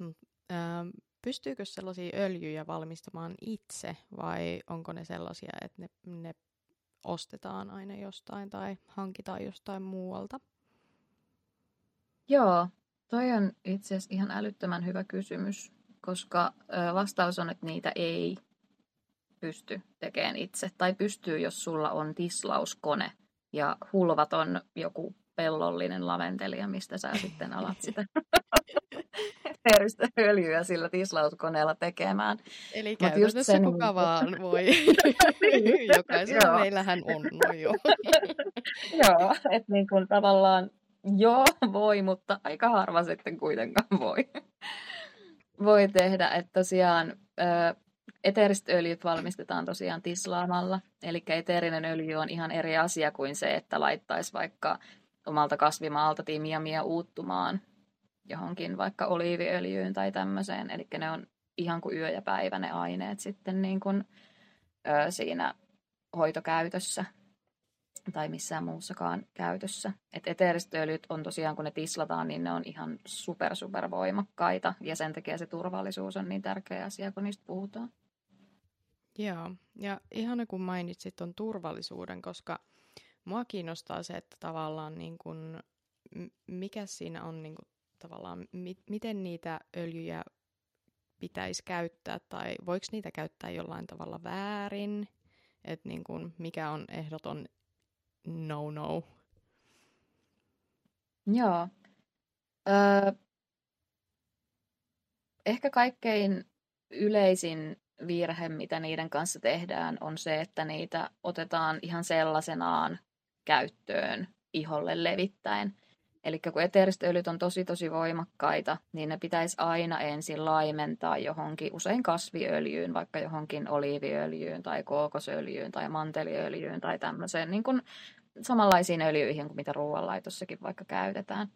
Ähm, pystyykö sellaisia öljyjä valmistamaan itse vai onko ne sellaisia, että ne, ne ostetaan aina jostain tai hankitaan jostain muualta? Joo, toi on itse asiassa ihan älyttömän hyvä kysymys, koska vastaus on, että niitä ei pysty tekemään itse. Tai pystyy, jos sulla on tislauskone ja hulvaton joku pellollinen laventelia, mistä sä sitten alat [LAUGHS] sitä [LAUGHS] öljyä sillä tislauskoneella tekemään. Eli käytännössä sen... kuka vaan voi. [LAUGHS] Jokaisella meillähän on, no [LAUGHS] joo. joo, että niin kuin tavallaan joo voi, mutta aika harva sitten kuitenkaan voi. voi tehdä, että tosiaan eteeriset öljyt valmistetaan tosiaan tislaamalla. Eli eteerinen öljy on ihan eri asia kuin se, että laittaisi vaikka omalta kasvimaalta timiamia uuttumaan johonkin vaikka oliiviöljyyn tai tämmöiseen. Eli ne on ihan kuin yö ja päivä ne aineet sitten niin kuin, ö, siinä hoitokäytössä tai missään muussakaan käytössä. Et eteeriset öljyt on tosiaan, kun ne tislataan, niin ne on ihan super, super voimakkaita. Ja sen takia se turvallisuus on niin tärkeä asia, kun niistä puhutaan. Joo, ja ihan kun mainitsit on turvallisuuden, koska mua kiinnostaa se, että tavallaan niin kun, mikä siinä on niin kun, tavallaan, mi- miten niitä öljyjä pitäisi käyttää tai voiko niitä käyttää jollain tavalla väärin, että niin kun, mikä on ehdoton no-no? Joo. Öö, ehkä kaikkein yleisin virhe, mitä niiden kanssa tehdään, on se, että niitä otetaan ihan sellaisenaan käyttöön iholle levittäen. Eli kun eteeriset öljyt on tosi tosi voimakkaita, niin ne pitäisi aina ensin laimentaa johonkin, usein kasviöljyyn, vaikka johonkin oliiviöljyyn tai kookosöljyyn tai manteliöljyyn tai tämmöiseen niin kuin samanlaisiin öljyihin kuin mitä ruoanlaitossakin vaikka käytetään.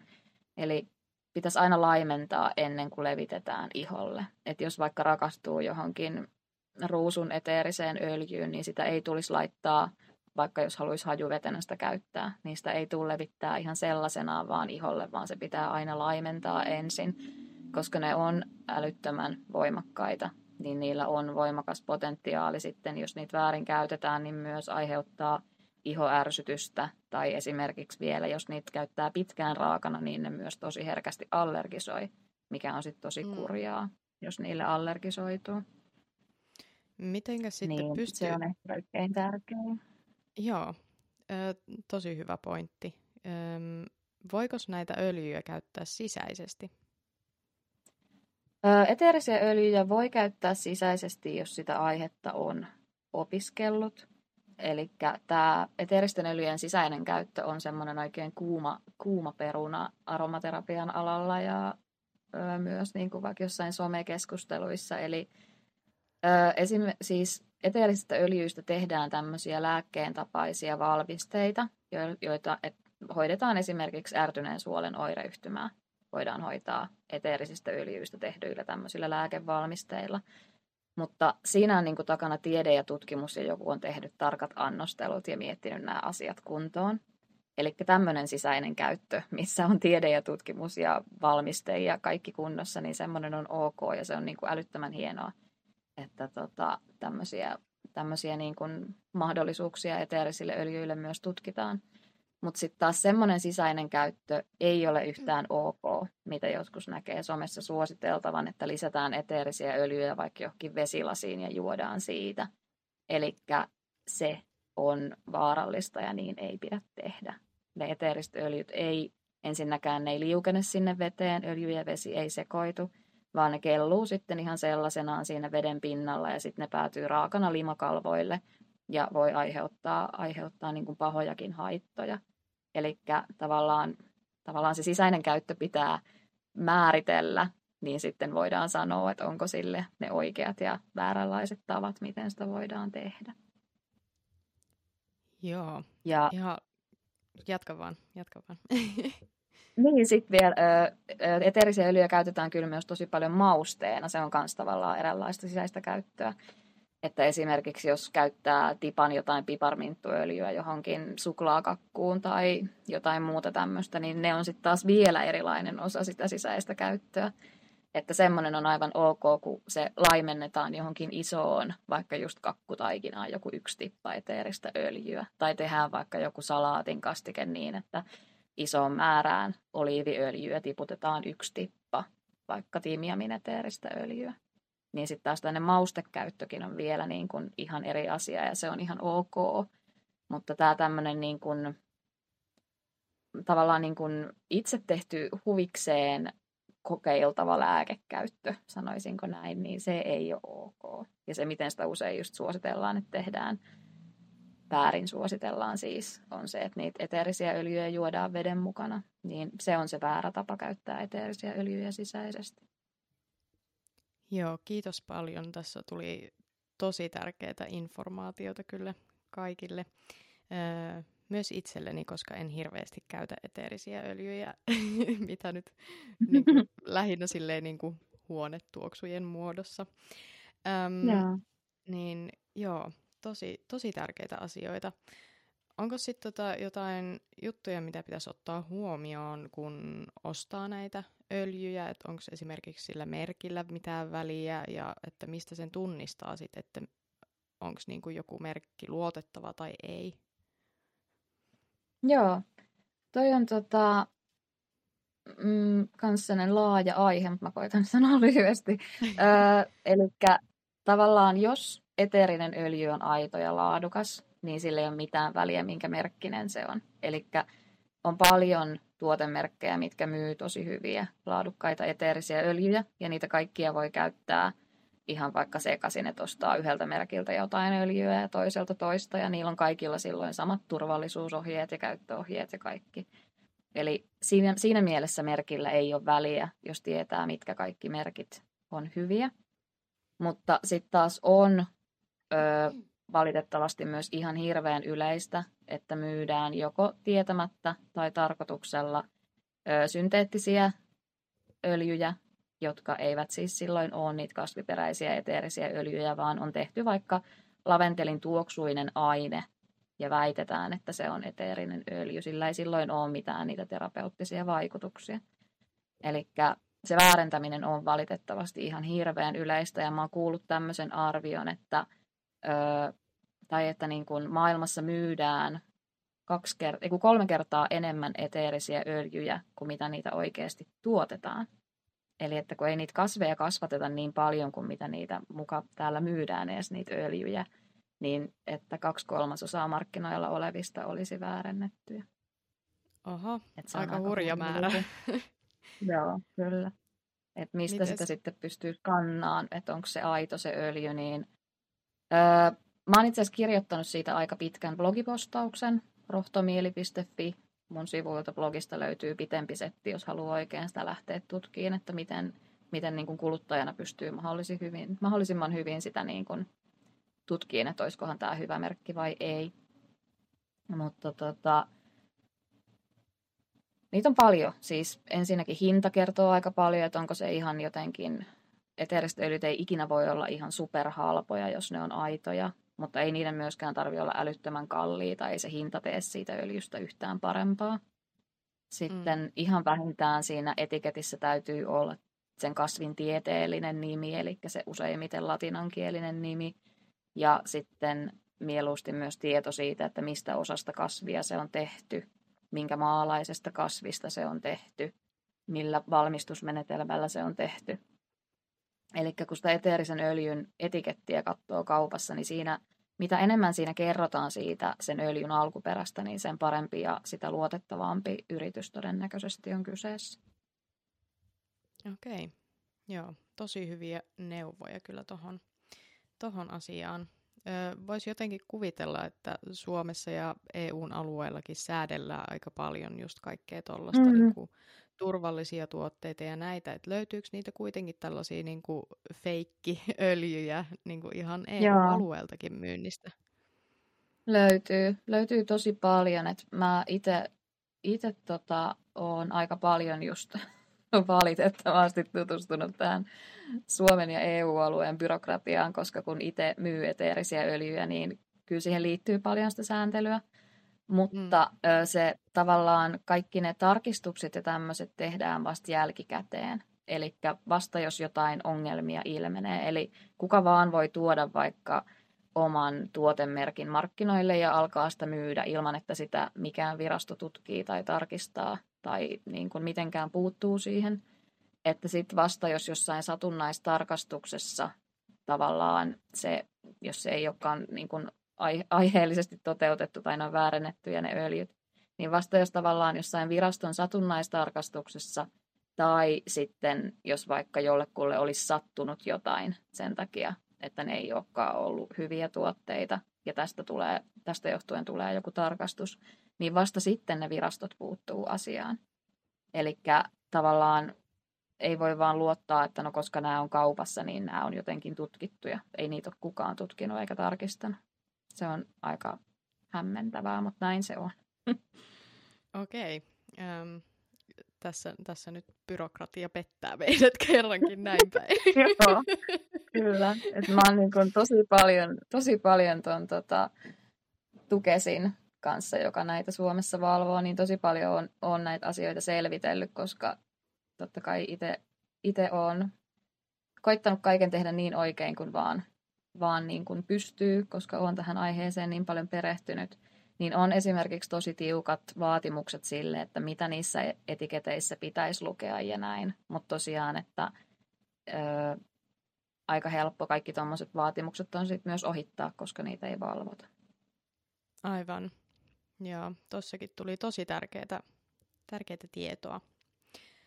Eli pitäisi aina laimentaa ennen kuin levitetään iholle. Et jos vaikka rakastuu johonkin ruusun eteeriseen öljyyn, niin sitä ei tulisi laittaa, vaikka jos haluaisi hajuvetenä sitä käyttää, niin sitä ei tule levittää ihan sellaisenaan vaan iholle, vaan se pitää aina laimentaa ensin, koska ne on älyttömän voimakkaita, niin niillä on voimakas potentiaali sitten, jos niitä väärin käytetään, niin myös aiheuttaa ihoärsytystä tai esimerkiksi vielä, jos niitä käyttää pitkään raakana, niin ne myös tosi herkästi allergisoi, mikä on sitten tosi mm. kurjaa, jos niille allergisoituu. Mitenkä sitten niin, pystyy... se on ehkä kaikkein tärkein. Joo, ö, tosi hyvä pointti. Ö, voiko näitä öljyjä käyttää sisäisesti? Eteerisiä öljyjä voi käyttää sisäisesti, jos sitä aihetta on opiskellut. Eli tämä eteeristen öljyjen sisäinen käyttö on semmoinen oikein kuuma, kuuma peruna aromaterapian alalla ja myös niin kuin vaikka jossain somekeskusteluissa. Eli esim, siis eteerisistä öljyistä tehdään tämmöisiä lääkkeen tapaisia valmisteita, joita et, hoidetaan esimerkiksi ärtyneen suolen oireyhtymää. Voidaan hoitaa eteerisistä öljyistä tehdyillä tämmöisillä lääkevalmisteilla. Mutta siinä on niin kuin takana tiede ja tutkimus ja joku on tehnyt tarkat annostelut ja miettinyt nämä asiat kuntoon. Eli tämmöinen sisäinen käyttö, missä on tiede ja tutkimus ja valmiste ja kaikki kunnossa, niin semmoinen on ok ja se on niin kuin älyttömän hienoa, että tota, tämmöisiä, tämmöisiä niin kuin mahdollisuuksia eteerisille öljyille myös tutkitaan. Mutta sitten taas semmoinen sisäinen käyttö ei ole yhtään ok, mitä joskus näkee somessa suositeltavan, että lisätään eteerisiä öljyjä vaikka johonkin vesilasiin ja juodaan siitä. Eli se on vaarallista ja niin ei pidä tehdä. Ne eteeriset öljyt ei, ensinnäkään ne ei liukene sinne veteen, öljy ja vesi ei sekoitu, vaan ne kelluu sitten ihan sellaisenaan siinä veden pinnalla ja sitten ne päätyy raakana limakalvoille ja voi aiheuttaa, aiheuttaa niin kuin pahojakin haittoja. Eli tavallaan, tavallaan se sisäinen käyttö pitää määritellä, niin sitten voidaan sanoa, että onko sille ne oikeat ja vääränlaiset tavat, miten sitä voidaan tehdä. Joo, ja, ja jatka vaan, jatka vaan. [LAUGHS] Niin, sitten vielä eteerisiä öljyjä käytetään kyllä myös tosi paljon mausteena. Se on myös tavallaan eräänlaista sisäistä käyttöä. Että esimerkiksi jos käyttää tipan jotain piparminttuöljyä johonkin suklaakakkuun tai jotain muuta tämmöistä, niin ne on sitten taas vielä erilainen osa sitä sisäistä käyttöä. Että semmoinen on aivan ok, kun se laimennetaan johonkin isoon, vaikka just kakkutaikinaan joku yksi tippa eteeristä öljyä. Tai tehdään vaikka joku salaatin kastike niin, että isoon määrään oliiviöljyä tiputetaan yksi tippa, vaikka tiimiamin eteeristä öljyä niin sitten taas tämmöinen maustekäyttökin on vielä niin kuin ihan eri asia ja se on ihan ok. Mutta tämä tämmöinen niin kuin, tavallaan niin kuin itse tehty huvikseen kokeiltava lääkekäyttö, sanoisinko näin, niin se ei ole ok. Ja se, miten sitä usein just suositellaan, että tehdään väärin suositellaan siis, on se, että niitä eteerisiä öljyjä juodaan veden mukana. Niin se on se väärä tapa käyttää eteerisiä öljyjä sisäisesti. Joo, kiitos paljon. Tässä tuli tosi tärkeää informaatiota kyllä kaikille. Öö, myös itselleni, koska en hirveästi käytä eteerisiä öljyjä, [LAUGHS] mitä nyt niin kuin, [LAUGHS] lähinnä silleen niin kuin, huonetuoksujen muodossa. Öm, joo. Niin joo, tosi, tosi tärkeitä asioita. Onko sitten tota jotain juttuja, mitä pitäisi ottaa huomioon, kun ostaa näitä öljyjä? Onko esimerkiksi sillä merkillä mitään väliä ja että mistä sen tunnistaa sitten, että onko niinku joku merkki luotettava tai ei? Joo, toi on tota, mm, kans laaja aihe, mutta mä koitan sanoa [LAUGHS] lyhyesti. öö, Eli tavallaan jos eteerinen öljy on aito ja laadukas, niin sillä ei ole mitään väliä, minkä merkkinen se on. Eli on paljon tuotemerkkejä, mitkä myy tosi hyviä, laadukkaita eteerisiä öljyjä, ja niitä kaikkia voi käyttää ihan vaikka sekaisin, että ostaa yhdeltä merkiltä jotain öljyä ja toiselta toista, ja niillä on kaikilla silloin samat turvallisuusohjeet ja käyttöohjeet ja kaikki. Eli siinä, siinä mielessä merkillä ei ole väliä, jos tietää, mitkä kaikki merkit on hyviä. Mutta sitten taas on ö, valitettavasti myös ihan hirveän yleistä, että myydään joko tietämättä tai tarkoituksella ö, synteettisiä öljyjä, jotka eivät siis silloin ole niitä kasviperäisiä eteerisiä öljyjä, vaan on tehty vaikka laventelin tuoksuinen aine ja väitetään, että se on eteerinen öljy. Sillä ei silloin ole mitään niitä terapeuttisia vaikutuksia. Eli se väärentäminen on valitettavasti ihan hirveän yleistä ja mä oon kuullut tämmöisen arvion, että ö, tai että niin kuin maailmassa myydään kaksi kert- ei kolme kertaa enemmän eteerisiä öljyjä kuin mitä niitä oikeasti tuotetaan. Eli että kun ei niitä kasveja kasvateta niin paljon kuin mitä niitä muka täällä myydään edes niitä öljyjä, niin että kaksi kolmasosaa markkinoilla olevista olisi väärennettyjä. Oho, aika hurja määrä. [LAUGHS] Joo, kyllä. että mistä Mites? sitä sitten pystyy kannaan, että onko se aito se öljy, niin öö, mä oon itse asiassa kirjoittanut siitä aika pitkän blogipostauksen, rohtomieli.fi, mun sivuilta blogista löytyy pitempi setti, jos haluaa oikein sitä lähteä tutkiin, että miten, miten niin kuin kuluttajana pystyy mahdollisimman hyvin, mahdollisimman hyvin sitä niin kuin tutkiin, että olisikohan tämä hyvä merkki vai ei. Mutta tota, niitä on paljon. Siis ensinnäkin hinta kertoo aika paljon, että onko se ihan jotenkin, eteeriset öljyt ei ikinä voi olla ihan superhalpoja, jos ne on aitoja, mutta ei niiden myöskään tarvitse olla älyttömän kalliita, ei se hinta tee siitä öljystä yhtään parempaa. Sitten mm. ihan vähintään siinä etiketissä täytyy olla sen kasvin tieteellinen nimi, eli se useimmiten latinankielinen nimi, ja sitten mieluusti myös tieto siitä, että mistä osasta kasvia se on tehty, minkä maalaisesta kasvista se on tehty, millä valmistusmenetelmällä se on tehty. Eli kun sitä eteerisen öljyn etikettiä katsoo kaupassa, niin siinä, mitä enemmän siinä kerrotaan siitä sen öljyn alkuperästä, niin sen parempi ja sitä luotettavampi yritys todennäköisesti on kyseessä. Okei, joo, tosi hyviä neuvoja kyllä tuohon tohon asiaan. Voisi jotenkin kuvitella, että Suomessa ja EUn alueellakin säädellään aika paljon just kaikkea tuollaista mm-hmm. niin turvallisia tuotteita ja näitä, että löytyykö niitä kuitenkin tällaisia niin kuin feikkiöljyjä [LAUGHS] niin kuin ihan EU-alueeltakin myynnistä? Löytyy, löytyy tosi paljon, että mä itse tota, on aika paljon just valitettavasti tutustunut tähän Suomen ja EU-alueen byrokratiaan, koska kun itse myy eteerisiä öljyjä, niin kyllä siihen liittyy paljon sitä sääntelyä. Mutta mm. se tavallaan kaikki ne tarkistukset ja tämmöiset tehdään vasta jälkikäteen. Eli vasta jos jotain ongelmia ilmenee. Eli kuka vaan voi tuoda vaikka oman tuotemerkin markkinoille ja alkaa sitä myydä ilman, että sitä mikään virasto tutkii tai tarkistaa tai niin kuin mitenkään puuttuu siihen. Että sitten vasta, jos jossain satunnaistarkastuksessa tavallaan se, jos se ei olekaan niin kuin aiheellisesti toteutettu tai ne on väärennettyjä ne öljyt, niin vasta jos tavallaan jossain viraston satunnaistarkastuksessa tai sitten jos vaikka jollekulle olisi sattunut jotain sen takia, että ne ei olekaan ollut hyviä tuotteita ja tästä, tulee, tästä johtuen tulee joku tarkastus, niin vasta sitten ne virastot puuttuu asiaan. Eli tavallaan ei voi vaan luottaa, että no koska nämä on kaupassa, niin nämä on jotenkin tutkittuja. Ei niitä ole kukaan tutkinut eikä tarkistanut. Se on aika hämmentävää, mutta näin se on. [LAUGHS] Okei. Okay. Um, tässä, tässä nyt byrokratia pettää meidät kerrankin näin päin. [LAUGHS] Joo, kyllä. Et mä oon niin tosi paljon, tosi paljon ton, tota, tukesin kanssa, joka näitä Suomessa valvoo, niin tosi paljon on, on näitä asioita selvitellyt, koska totta kai itse olen koittanut kaiken tehdä niin oikein kuin vaan, vaan niin kuin pystyy, koska olen tähän aiheeseen niin paljon perehtynyt, niin on esimerkiksi tosi tiukat vaatimukset sille, että mitä niissä etiketeissä pitäisi lukea ja näin. Mutta tosiaan, että ö, aika helppo kaikki tuommoiset vaatimukset on sitten myös ohittaa, koska niitä ei valvota. Aivan. Joo, tossakin tuli tosi tärkeää, tärkeää tietoa.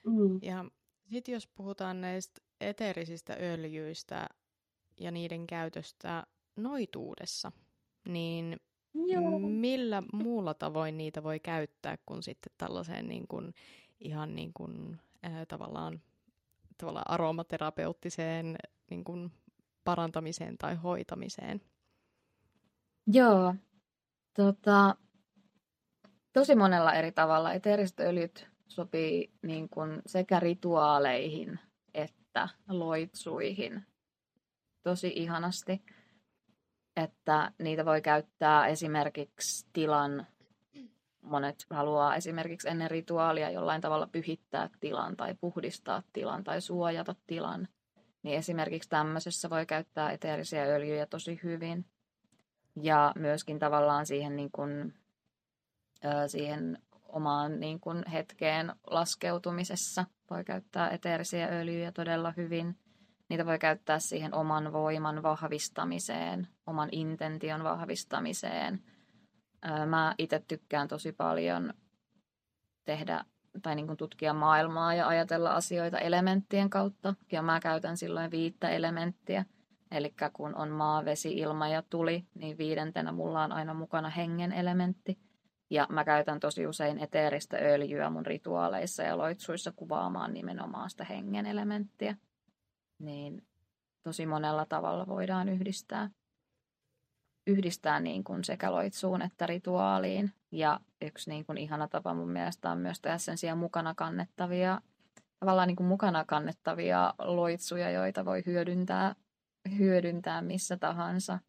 Mm. Ja sitten jos puhutaan näistä eteerisistä öljyistä ja niiden käytöstä noituudessa, niin Joo. millä muulla tavoin niitä voi käyttää kuin sitten tällaiseen niin kuin, ihan niin kuin, äh, tavallaan, tavallaan aromaterapeuttiseen niin kuin parantamiseen tai hoitamiseen? Joo, tota, tosi monella eri tavalla. Eteeriset öljyt sopii niin kuin sekä rituaaleihin että loitsuihin tosi ihanasti. Että niitä voi käyttää esimerkiksi tilan, monet haluaa esimerkiksi ennen rituaalia jollain tavalla pyhittää tilan tai puhdistaa tilan tai suojata tilan. Niin esimerkiksi tämmöisessä voi käyttää eteerisiä öljyjä tosi hyvin. Ja myöskin tavallaan siihen, niin kuin, siihen omaan niin kuin hetkeen laskeutumisessa. Voi käyttää eteerisiä öljyjä todella hyvin. Niitä voi käyttää siihen oman voiman vahvistamiseen, oman intention vahvistamiseen. Mä itse tykkään tosi paljon tehdä tai niin kuin tutkia maailmaa ja ajatella asioita elementtien kautta. Ja mä käytän silloin viittä elementtiä. Eli kun on maa, vesi, ilma ja tuli, niin viidentenä mulla on aina mukana hengen elementti. Ja mä käytän tosi usein eteeristä öljyä mun rituaaleissa ja loitsuissa kuvaamaan nimenomaan sitä hengen elementtiä. Niin tosi monella tavalla voidaan yhdistää, yhdistää niin kuin sekä loitsuun että rituaaliin. Ja yksi niin kuin ihana tapa mun mielestä on myös tehdä sen mukana kannettavia, tavallaan niin kuin mukana kannettavia loitsuja, joita voi hyödyntää, hyödyntää missä tahansa.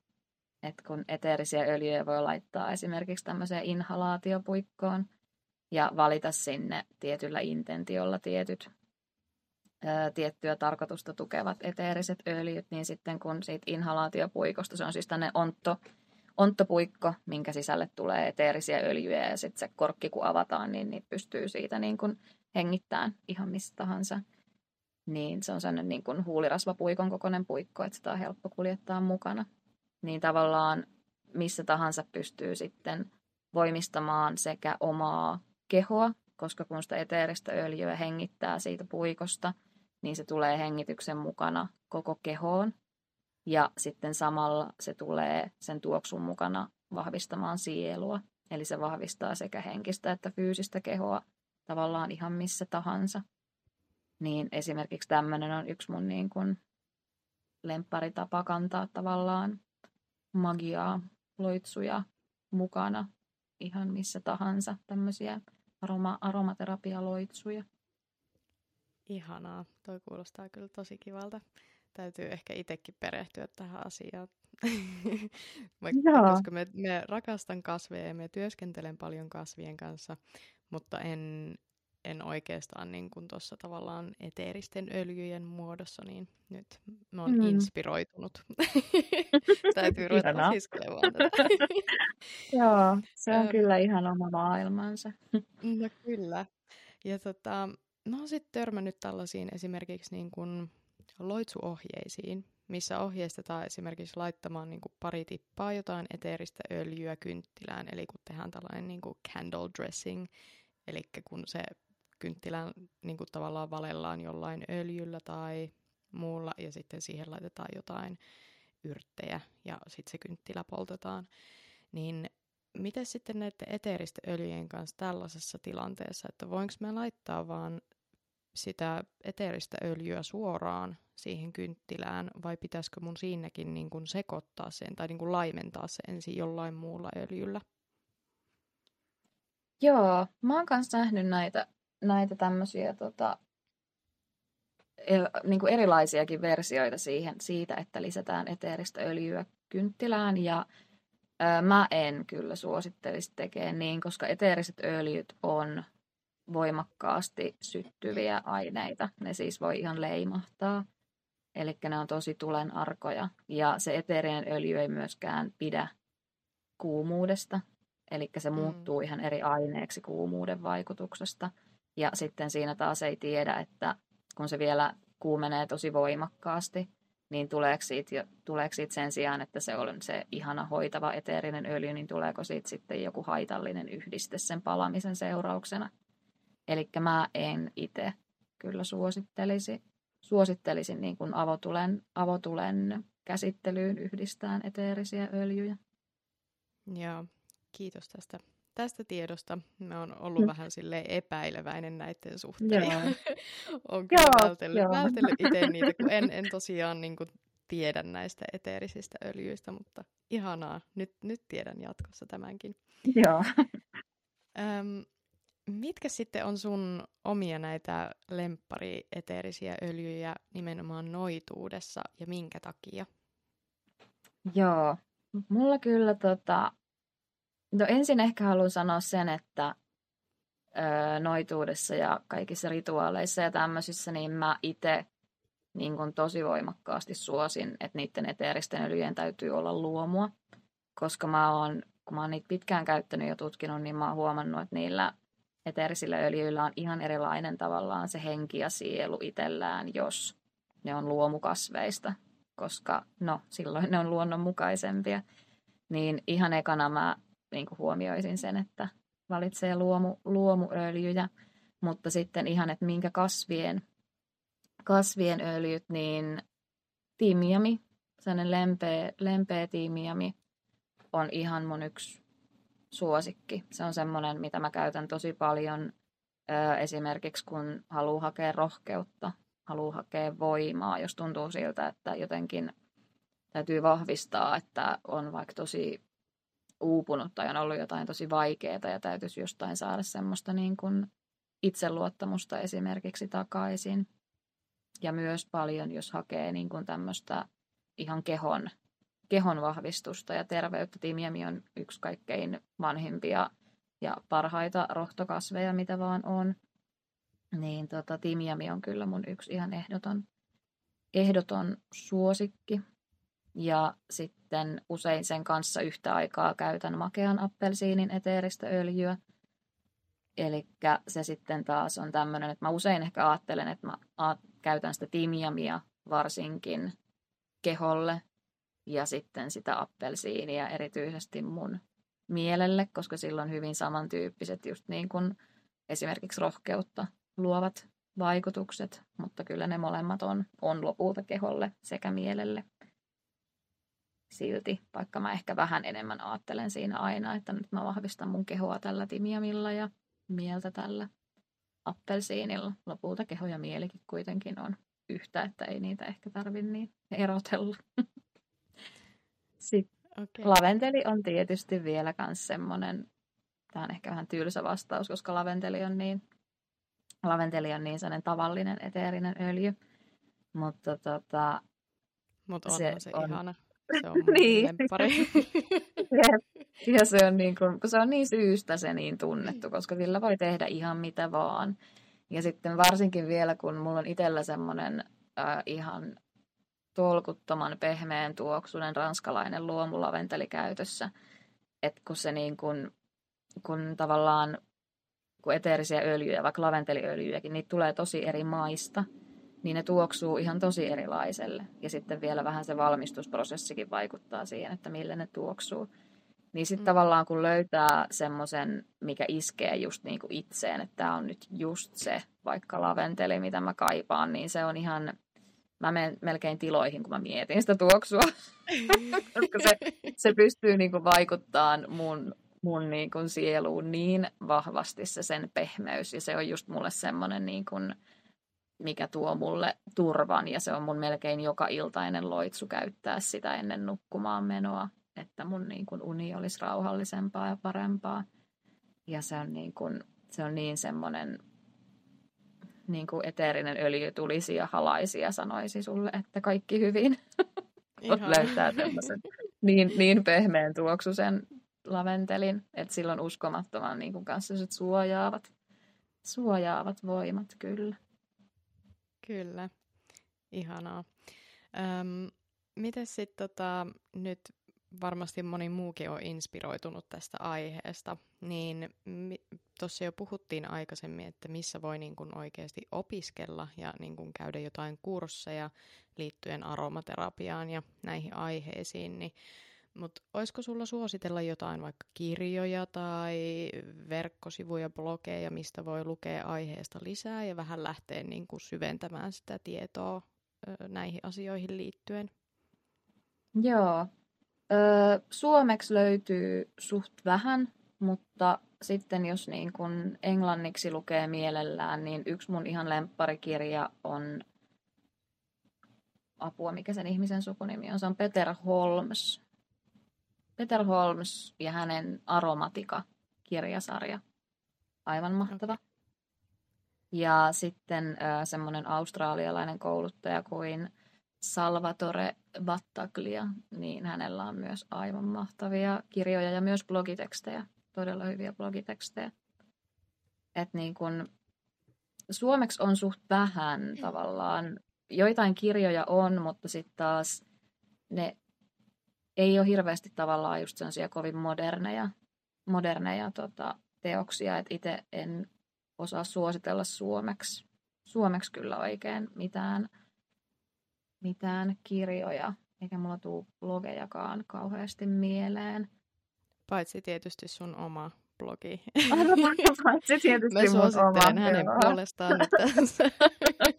Et kun eteerisiä öljyjä voi laittaa esimerkiksi tämmöiseen inhalaatiopuikkoon ja valita sinne tietyllä intentiolla tietyt ää, tiettyä tarkoitusta tukevat eteeriset öljyt, niin sitten kun siitä inhalaatiopuikosta, se on siis tänne ontto, onttopuikko, minkä sisälle tulee eteerisiä öljyjä ja sitten se korkki kun avataan, niin, niin pystyy siitä niin kuin hengittämään ihan mistä tahansa. Niin se on sellainen niin kuin huulirasvapuikon kokoinen puikko, että sitä on helppo kuljettaa mukana. Niin tavallaan missä tahansa pystyy sitten voimistamaan sekä omaa kehoa, koska kun sitä eteeristä öljyä hengittää siitä puikosta, niin se tulee hengityksen mukana koko kehoon. Ja sitten samalla se tulee sen tuoksun mukana vahvistamaan sielua. Eli se vahvistaa sekä henkistä että fyysistä kehoa tavallaan ihan missä tahansa. Niin esimerkiksi tämmöinen on yksi mun niin kuin lempparitapa kantaa tavallaan magiaa, loitsuja mukana ihan missä tahansa. Tämmöisiä aroma, aromaterapialoitsuja. Ihanaa. Toi kuulostaa kyllä tosi kivalta. Täytyy ehkä itsekin perehtyä tähän asiaan. [LAUGHS] Vaikka, koska me, me rakastan kasveja ja me työskentelen paljon kasvien kanssa, mutta en, en oikeastaan niin kuin tuossa tavallaan eteeristen öljyjen muodossa, niin nyt mä oon mm. inspiroitunut. Täytyy ruveta opiskelemaan tätä. [LAUGHS] Joo, se on kyllä ihan oma maailmansa. [LAUGHS] no kyllä. Ja tota, mä oon sitten törmännyt tällaisiin esimerkiksi niin kuin loitsuohjeisiin, missä ohjeistetaan esimerkiksi laittamaan niin kuin pari tippaa jotain eteeristä öljyä kynttilään, eli kun tehdään tällainen niin kuin candle dressing, eli kun se kynttilän niin kuin tavallaan valellaan jollain öljyllä tai muulla, ja sitten siihen laitetaan jotain yrttejä, ja sitten se kynttilä poltetaan, niin miten sitten näiden eteeristen öljyjen kanssa tällaisessa tilanteessa, että voinko me laittaa vaan sitä eteeristä öljyä suoraan siihen kynttilään, vai pitäisikö mun siinäkin niin kuin sekoittaa sen tai niin kuin laimentaa se ensin jollain muulla öljyllä? Joo, mä oon kanssa nähnyt näitä, näitä tämmöisiä tota, niin kuin erilaisiakin versioita siihen, siitä, että lisätään eteeristä öljyä kynttilään ja Mä en kyllä suosittelisi tekemään niin, koska eteeriset öljyt on voimakkaasti syttyviä aineita. Ne siis voi ihan leimahtaa. Eli ne on tosi tulen arkoja. Ja se eteerinen öljy ei myöskään pidä kuumuudesta. Eli se mm. muuttuu ihan eri aineeksi kuumuuden vaikutuksesta. Ja sitten siinä taas ei tiedä, että kun se vielä kuumenee tosi voimakkaasti, niin tuleeko siitä, tuleeko siitä sen sijaan, että se on se ihana hoitava eteerinen öljy, niin tuleeko siitä sitten joku haitallinen yhdiste sen palamisen seurauksena. Eli mä en itse kyllä suosittelisi, suosittelisin niin kuin avotulen, avotulen käsittelyyn yhdistään eteerisiä öljyjä. Joo, kiitos tästä tästä tiedosta. Mä oon ollut mm. vähän sille epäileväinen näiden suhteen. Joo. [LAUGHS] on kyllä joo, vältellyt, joo. vältellyt [LAUGHS] itse niitä, kun en, en tosiaan niin kuin tiedä näistä eteerisistä öljyistä, mutta ihanaa. Nyt, nyt tiedän jatkossa tämänkin. Joo. Öm, mitkä sitten on sun omia näitä lemppari-eteerisiä öljyjä nimenomaan noituudessa ja minkä takia? Joo, mulla kyllä tota, No ensin ehkä haluan sanoa sen, että ö, noituudessa ja kaikissa rituaaleissa ja tämmöisissä, niin mä itse niin tosi voimakkaasti suosin, että niiden eteeristen öljyjen täytyy olla luomua. Koska mä oon, kun mä oon niitä pitkään käyttänyt ja tutkinut, niin mä oon huomannut, että niillä eteerisillä öljyillä on ihan erilainen tavallaan se henki ja sielu itsellään, jos ne on luomukasveista, koska no silloin ne on luonnonmukaisempia. Niin ihan ekana mä niin kuin huomioisin sen, että valitsee luomu, luomuöljyjä. Mutta sitten ihan, että minkä kasvien, kasvien öljyt, niin tiimiami, sellainen lempeä, lempeä tiimiami on ihan mun yksi suosikki. Se on semmoinen, mitä mä käytän tosi paljon esimerkiksi, kun haluaa hakea rohkeutta, haluaa hakea voimaa, jos tuntuu siltä, että jotenkin täytyy vahvistaa, että on vaikka tosi uupunut tai on ollut jotain tosi vaikeaa ja täytyisi jostain saada semmoista niin kuin itseluottamusta esimerkiksi takaisin. Ja myös paljon, jos hakee niin kuin tämmöistä ihan kehon, kehon vahvistusta ja terveyttä. Timiami on yksi kaikkein vanhimpia ja parhaita rohtokasveja, mitä vaan on. Niin tota, timiami on kyllä mun yksi ihan ehdoton, ehdoton suosikki. Ja sitten usein sen kanssa yhtä aikaa käytän makean appelsiinin eteeristä öljyä. Eli se sitten taas on tämmöinen, että mä usein ehkä ajattelen, että mä käytän sitä timiamia varsinkin keholle ja sitten sitä appelsiinia erityisesti mun mielelle, koska sillä on hyvin samantyyppiset just niin kuin esimerkiksi rohkeutta luovat vaikutukset, mutta kyllä ne molemmat on, on lopulta keholle sekä mielelle silti, vaikka mä ehkä vähän enemmän ajattelen siinä aina, että nyt mä vahvistan mun kehoa tällä timiamilla ja mieltä tällä appelsiinilla. Lopulta keho ja mielikin kuitenkin on yhtä, että ei niitä ehkä tarvitse niin erotella. [LAUGHS] Sitten okay. laventeli on tietysti vielä myös semmoinen, tämä on ehkä vähän tylsä vastaus, koska laventeli on niin, laventeli on niin sellainen tavallinen eteerinen öljy. Mutta tota, Mut on se, se on, ihana. Se on [LAUGHS] niin. [LAUGHS] ja se on, niin kuin, kun se on niin syystä se niin tunnettu, koska sillä voi tehdä ihan mitä vaan. Ja sitten varsinkin vielä, kun mulla on itsellä semmoinen äh, ihan tolkuttoman pehmeän tuoksunen ranskalainen luomulaventeli käytössä, että kun se niin kuin, kun tavallaan kun eteerisiä öljyjä, vaikka laventeliöljyjäkin, niitä tulee tosi eri maista – niin ne tuoksuu ihan tosi erilaiselle. Ja sitten vielä vähän se valmistusprosessikin vaikuttaa siihen, että millä ne tuoksuu. Niin sitten mm. tavallaan kun löytää semmoisen, mikä iskee just niin kuin itseen, että tämä on nyt just se vaikka laventeli, mitä mä kaipaan, niin se on ihan, mä menen melkein tiloihin, kun mä mietin sitä tuoksua. [LAUGHS] Koska se, se pystyy niin kuin vaikuttamaan mun, mun niin kuin sieluun niin vahvasti se sen pehmeys. Ja se on just mulle semmoinen niin kuin, mikä tuo mulle turvan ja se on mun melkein joka iltainen loitsu käyttää sitä ennen nukkumaan menoa, että mun niin kuin uni olisi rauhallisempaa ja parempaa. Ja se on niin, kuin, se on niin semmoinen niin kuin eteerinen öljy tulisi ja halaisi ja sanoisi sulle, että kaikki hyvin. [LAUGHS] löytää tämmöisen niin, niin pehmeän tuoksusen laventelin, että silloin uskomattoman niin kuin kanssa suojaavat, suojaavat voimat kyllä. Kyllä, ihanaa. Öm, miten sitten tota, nyt varmasti moni muukin on inspiroitunut tästä aiheesta, niin tuossa jo puhuttiin aikaisemmin, että missä voi niin kun oikeasti opiskella ja niin kun käydä jotain kursseja liittyen aromaterapiaan ja näihin aiheisiin, niin mutta olisiko sulla suositella jotain vaikka kirjoja tai verkkosivuja, blogeja, mistä voi lukea aiheesta lisää ja vähän lähteä niin kuin syventämään sitä tietoa näihin asioihin liittyen? Joo. Suomeksi löytyy suht vähän, mutta sitten jos niin kun englanniksi lukee mielellään, niin yksi mun ihan lempparikirja on apua, mikä sen ihmisen sukunimi on. Se on Peter Holmes. Peter Holmes ja hänen Aromatika-kirjasarja. Aivan mahtava. Okay. Ja sitten äh, semmoinen australialainen kouluttaja kuin Salvatore Battaglia, niin hänellä on myös aivan mahtavia kirjoja ja myös blogitekstejä, todella hyviä blogitekstejä. Et niin kun, suomeksi on suht vähän tavallaan. Joitain kirjoja on, mutta sitten taas ne ei ole hirveästi tavallaan just sellaisia kovin moderneja, moderneja tota, teoksia, että itse en osaa suositella suomeksi, suomeksi kyllä oikein mitään, mitään kirjoja, eikä mulla tule blogejakaan kauheasti mieleen. Paitsi tietysti sun oma blogi. Se tietysti Mä suosittelen hänen joo. puolestaan tässä.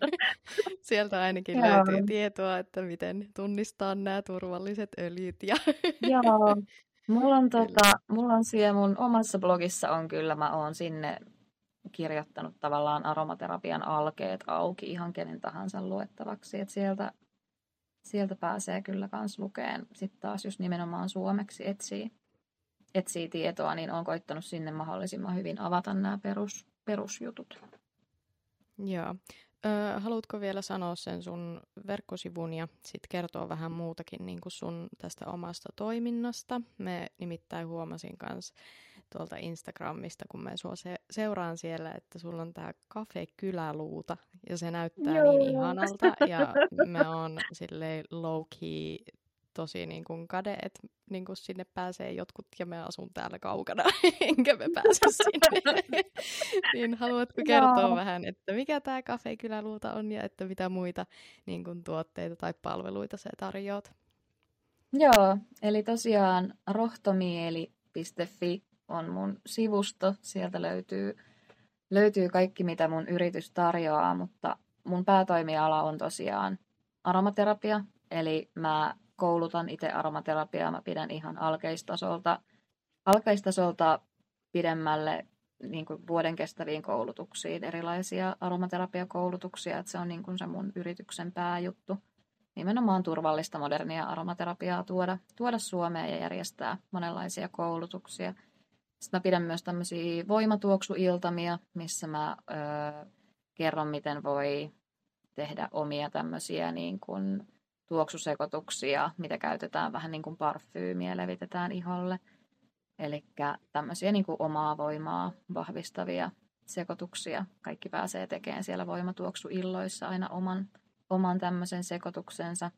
[LAUGHS] Sieltä ainakin Joo. löytyy tietoa, että miten tunnistaa nämä turvalliset öljyt. Ja... Joo. Mulla on, [LAUGHS] tota, mulla on siellä mun omassa blogissa on kyllä, mä oon sinne kirjoittanut tavallaan aromaterapian alkeet auki ihan kenen tahansa luettavaksi. Et sieltä, sieltä pääsee kyllä kans lukeen. Sitten taas jos nimenomaan suomeksi etsii, etsii tietoa, niin on koittanut sinne mahdollisimman hyvin avata nämä perus, perusjutut. Joo. Ö, haluatko vielä sanoa sen sun verkkosivun ja sitten kertoa vähän muutakin niin kuin sun tästä omasta toiminnasta? Me nimittäin huomasin kanssa tuolta Instagramista, kun mä sua se- seuraan siellä, että sulla on tää Cafe Kyläluuta ja se näyttää Joo. niin ihanalta ja me on silleen low key tosi niin kuin kade, että niin kuin sinne pääsee jotkut ja me asun täällä kaukana, [LAUGHS] enkä me pääse sinne. [LAUGHS] niin haluatko kertoa Joo. vähän, että mikä tämä Cafe Kyläluuta on ja että mitä muita niin kuin, tuotteita tai palveluita sä tarjoat? Joo, eli tosiaan rohtomieli.fi on mun sivusto. Sieltä löytyy, löytyy kaikki, mitä mun yritys tarjoaa, mutta mun päätoimiala on tosiaan aromaterapia. Eli mä koulutan itse aromaterapiaa. Mä pidän ihan alkeistasolta, alkeistasolta pidemmälle niin kuin vuoden kestäviin koulutuksiin, erilaisia aromaterapiakoulutuksia, että se on niin kuin se mun yrityksen pääjuttu nimenomaan turvallista modernia aromaterapiaa tuoda, tuoda Suomeen ja järjestää monenlaisia koulutuksia. Sitten mä pidän myös tämmöisiä voimatuoksuiltamia, missä mä ö, kerron, miten voi tehdä omia tämmöisiä niin kuin tuoksusekoituksia, mitä käytetään vähän niin kuin parfyymiä, levitetään iholle. Eli tämmöisiä niin kuin omaa voimaa vahvistavia sekoituksia. Kaikki pääsee tekemään siellä voimatuoksuilloissa aina oman, oman tämmöisen sekoituksensa.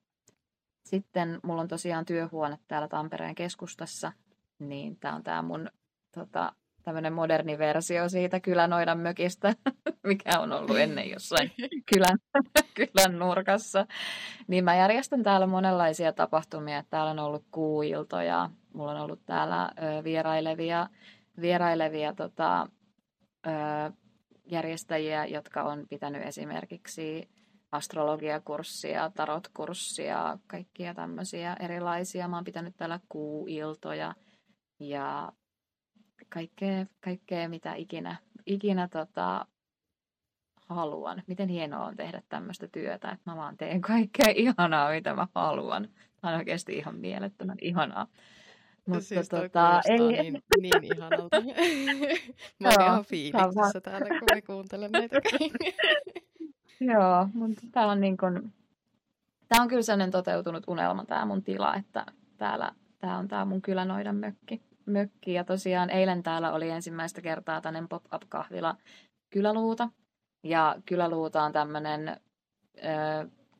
Sitten mulla on tosiaan työhuone täällä Tampereen keskustassa, niin tämä on tämä mun tota, tämmöinen moderni versio siitä kylänoidan mökistä, [LAUGHS] mikä on ollut ennen jossain [LAUGHS] kylän, [LAUGHS] kylän nurkassa. Niin mä järjestän täällä monenlaisia tapahtumia. Täällä on ollut kuuiltoja, mulla on ollut täällä ö, vierailevia, vierailevia tota, ö, järjestäjiä, jotka on pitänyt esimerkiksi astrologiakurssia, tarotkurssia, kaikkia tämmöisiä erilaisia. Mä oon pitänyt täällä kuuiltoja ja kaikkea, kaikkea mitä ikinä, ikinä tota, haluan. Miten hienoa on tehdä tämmöistä työtä, että mä vaan teen kaikkea [LAUGHS] ihanaa, mitä mä haluan. Tämä on oikeasti ihan mielettömän ihanaa. Mutta siis tota, ei... niin, niin ihanalta. [LAUGHS] mä oon ihan fiiliksissä täällä, kun mä kuuntelen näitä [LAUGHS] Joo, mutta tää on niin kun, tää on kyllä sellainen toteutunut unelma tää mun tila, että täällä tää on tää mun kylänoidan mökki. Mökki. Ja tosiaan eilen täällä oli ensimmäistä kertaa tämmöinen pop-up-kahvila Kyläluuta. Ja Kyläluuta on tämmöinen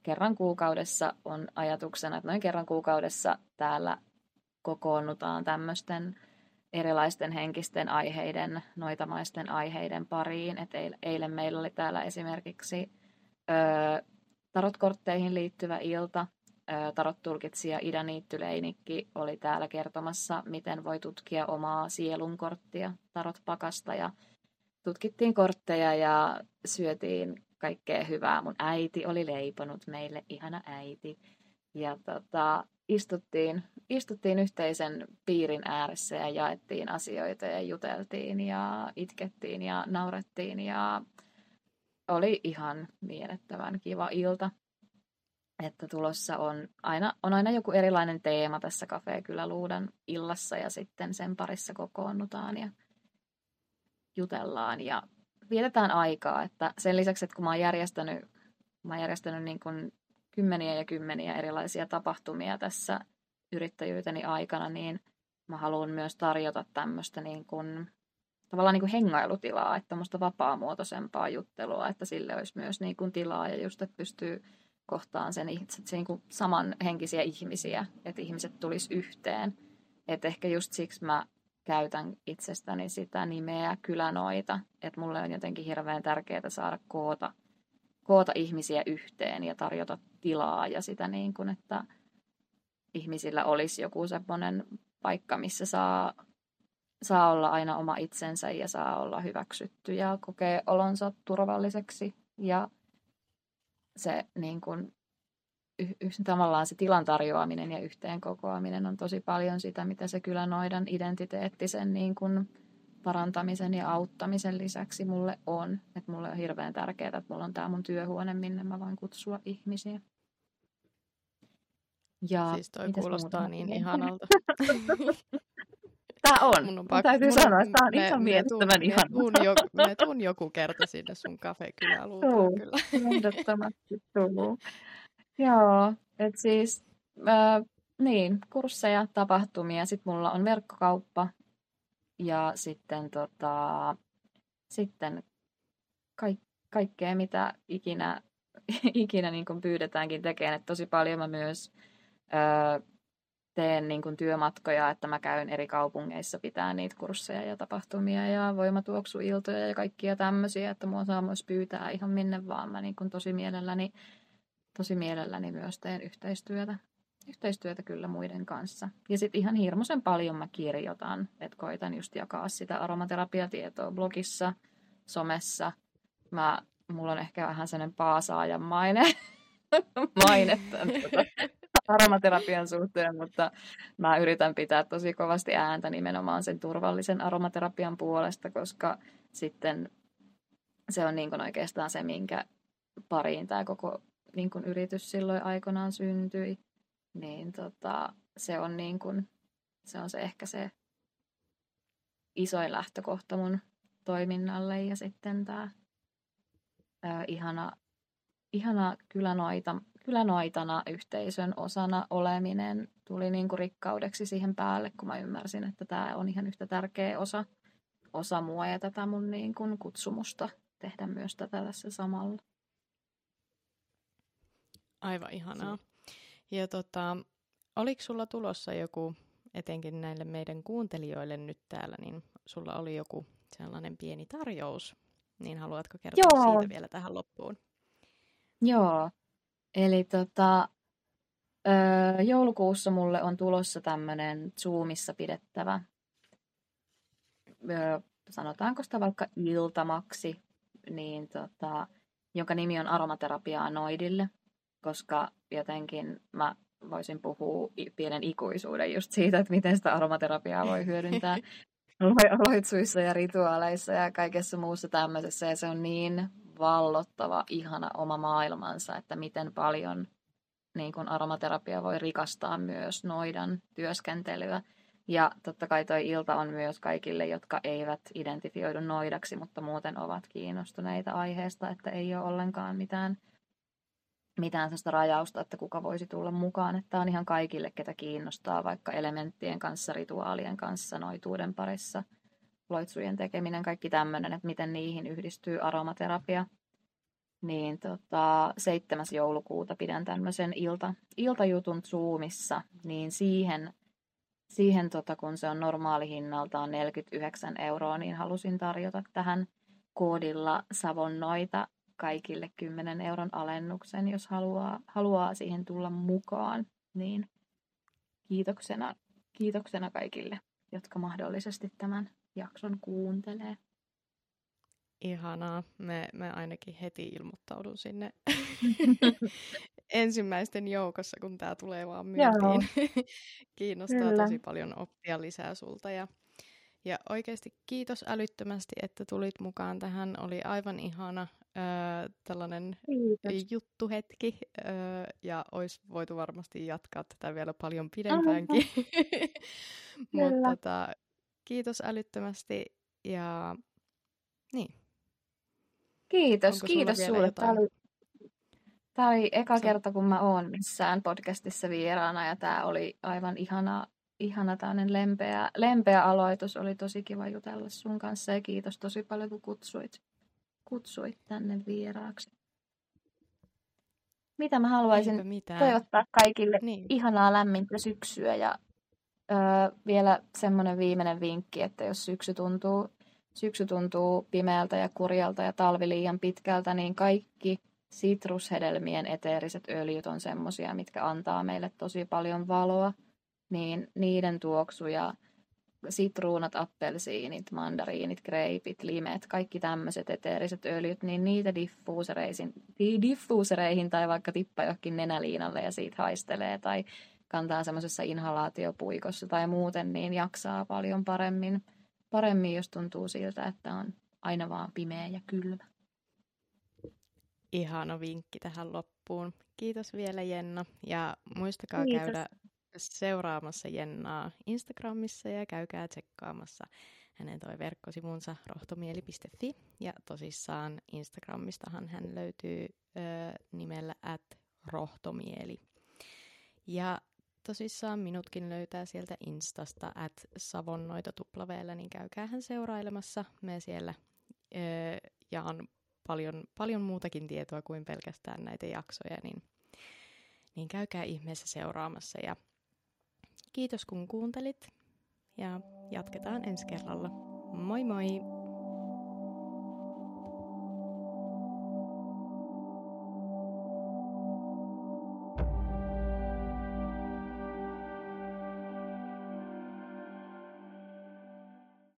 kerran kuukaudessa on ajatuksena, että noin kerran kuukaudessa täällä kokoonnutaan tämmöisten erilaisten henkisten aiheiden, noitamaisten aiheiden pariin. Et eilen meillä oli täällä esimerkiksi ö, tarotkortteihin liittyvä ilta. Tarottulkitsija Ida Niittyleinikki oli täällä kertomassa, miten voi tutkia omaa sielunkorttia tarotpakasta. Ja tutkittiin kortteja ja syötiin kaikkea hyvää. Mun äiti oli leiponut meille, ihana äiti. Ja tota, istuttiin, istuttiin yhteisen piirin ääressä ja jaettiin asioita ja juteltiin ja itkettiin ja naurettiin ja oli ihan mielettömän kiva ilta. Että tulossa on aina, on aina joku erilainen teema tässä Cafe Kyllä Luudan illassa ja sitten sen parissa kokoonnutaan ja jutellaan ja vietetään aikaa. Että sen lisäksi, että kun mä oon järjestänyt, mä oon järjestänyt niin kuin kymmeniä ja kymmeniä erilaisia tapahtumia tässä yrittäjyyteni aikana, niin mä haluan myös tarjota tämmöistä niin kuin, tavallaan niin kuin hengailutilaa, että tämmöistä vapaamuotoisempaa juttelua, että sille olisi myös niin kuin tilaa ja just, että pystyy kohtaan sen itse, se niin samanhenkisiä ihmisiä, että ihmiset tulisi yhteen. Että ehkä just siksi mä käytän itsestäni sitä nimeä kylänoita, että mulle on jotenkin hirveän tärkeää saada koota, koota ihmisiä yhteen ja tarjota tilaa ja sitä niin kuin, että ihmisillä olisi joku semmoinen paikka, missä saa saa olla aina oma itsensä ja saa olla hyväksytty ja kokee olonsa turvalliseksi. Ja se niin kuin, y- y- tavallaan se tilan tarjoaminen ja yhteen kokoaminen on tosi paljon sitä, mitä se kyllä noidan identiteettisen niin kuin parantamisen ja auttamisen lisäksi mulle on. Että mulle on hirveän tärkeää, että mulla on tämä mun työhuone, minne mä voin kutsua ihmisiä. Ja siis toi kuulostaa niin ihanalta. [LAUGHS] Tämä on. Mun on pakko, täytyy mun, sanoa, että tämä on ihan mielettömän ihana. Me, jo, me tuun joku kerta sinne sun kafekyläluuteen kyllä. Ehdottomasti tuu. Joo, että siis äh, niin, kursseja, tapahtumia. Sitten mulla on verkkokauppa ja sitten, tota, sitten kaik, kaikkea, mitä ikinä, [LAUGHS] ikinä niin pyydetäänkin tekemään. Et tosi paljon mä myös ö, teen niin kuin työmatkoja, että mä käyn eri kaupungeissa pitää niitä kursseja ja tapahtumia ja voimatuoksuiltoja ja kaikkia tämmöisiä, että mua saa myös pyytää ihan minne vaan. Mä niin kuin tosi mielelläni, tosi mielelläni myös teen yhteistyötä yhteistyötä kyllä muiden kanssa. Ja sitten ihan hirmuisen paljon mä kirjoitan, että koitan just jakaa sitä aromaterapiatietoa blogissa, somessa. Mä, mulla on ehkä vähän sellainen paasaajan maine, [LAUGHS] maine tämän, tuota, aromaterapian suhteen, mutta mä yritän pitää tosi kovasti ääntä nimenomaan sen turvallisen aromaterapian puolesta, koska sitten se on niin oikeastaan se, minkä pariin tämä koko niin kuin yritys silloin aikoinaan syntyi. Niin tota, se on niin kuin, se on se ehkä se isoin lähtökohta mun toiminnalle. Ja sitten tämä ihana, ihana kylänoita, kylänoitana yhteisön osana oleminen tuli niin kuin rikkaudeksi siihen päälle, kun mä ymmärsin, että tämä on ihan yhtä tärkeä osa, osa mua ja tätä mun niin kuin kutsumusta tehdä myös tätä tässä samalla. Aivan ihanaa. Ja tota, oliko sulla tulossa joku, etenkin näille meidän kuuntelijoille nyt täällä, niin sulla oli joku sellainen pieni tarjous, niin haluatko kertoa Joo. siitä vielä tähän loppuun? Joo, eli tota, öö, joulukuussa mulle on tulossa tämmöinen Zoomissa pidettävä, öö, sanotaanko sitä vaikka iltamaksi, niin tota, jonka nimi on aromaterapiaa noidille koska jotenkin mä voisin puhua pienen ikuisuuden just siitä, että miten sitä aromaterapiaa voi hyödyntää [LAUGHS] loitsuissa ja rituaaleissa ja kaikessa muussa tämmöisessä. Ja se on niin vallottava, ihana oma maailmansa, että miten paljon niin kun aromaterapia voi rikastaa myös noidan työskentelyä. Ja totta kai toi ilta on myös kaikille, jotka eivät identifioidu noidaksi, mutta muuten ovat kiinnostuneita aiheesta, että ei ole ollenkaan mitään mitään sellaista rajausta, että kuka voisi tulla mukaan. Että on ihan kaikille, ketä kiinnostaa, vaikka elementtien kanssa, rituaalien kanssa, noituuden parissa, loitsujen tekeminen, kaikki tämmöinen, että miten niihin yhdistyy aromaterapia. Niin tota, 7. joulukuuta pidän tämmöisen ilta, iltajutun Zoomissa, niin siihen, siihen tota, kun se on normaali hinnaltaan 49 euroa, niin halusin tarjota tähän koodilla Savonnoita kaikille 10 euron alennuksen, jos haluaa, haluaa siihen tulla mukaan. Niin kiitoksena, kiitoksena kaikille, jotka mahdollisesti tämän jakson kuuntelee. Ihanaa. Me, me ainakin heti ilmoittaudun sinne [LAUGHS] ensimmäisten joukossa, kun tämä tulee vaan myyntiin. [LAUGHS] Kiinnostaa Kyllä. tosi paljon oppia lisää sulta ja ja oikeasti kiitos älyttömästi, että tulit mukaan tähän. Oli aivan ihana äh, tällainen kiitos. juttuhetki äh, ja olisi voitu varmasti jatkaa tätä vielä paljon pidempäänkin. [LAUGHS] Mutta tota, kiitos älyttömästi ja niin. Kiitos, Onko kiitos sulle. Tämä oli, tämä oli eka kerta, kun mä oon missään podcastissa vieraana ja tämä oli aivan ihana ihana tämmöinen lempeä, lempeä aloitus. Oli tosi kiva jutella sun kanssa ja kiitos tosi paljon, kun kutsuit, kutsuit tänne vieraaksi. Mitä mä haluaisin toivottaa kaikille niin. ihanaa lämmintä syksyä ja ö, vielä semmoinen viimeinen vinkki, että jos syksy tuntuu, syksy tuntuu pimeältä ja kurjalta ja talvi liian pitkältä, niin kaikki sitrushedelmien eteeriset öljyt on semmoisia, mitkä antaa meille tosi paljon valoa. Niin niiden tuoksu ja sitruunat, appelsiinit, mandariinit, greipit, limet, kaikki tämmöiset eteeriset öljyt, niin niitä diffuusereihin, diffuusereihin tai vaikka tippa johonkin nenäliinalle ja siitä haistelee tai kantaa semmoisessa inhalaatiopuikossa tai muuten, niin jaksaa paljon paremmin, paremmin, jos tuntuu siltä, että on aina vaan pimeä ja kylmä. Ihana vinkki tähän loppuun. Kiitos vielä Jenna ja muistakaa Kiitos. käydä seuraamassa Jennaa Instagramissa ja käykää tsekkaamassa hänen toi verkkosivunsa rohtomieli.fi. Ja tosissaan Instagramistahan hän löytyy ö, nimellä at rohtomieli. Ja tosissaan minutkin löytää sieltä Instasta at savonnoita tuplaveellä, niin käykää hän seurailemassa. Me siellä ö, jaan paljon, paljon muutakin tietoa kuin pelkästään näitä jaksoja, niin, niin käykää ihmeessä seuraamassa. Ja Kiitos kun kuuntelit ja jatketaan ensi kerralla. Moi moi!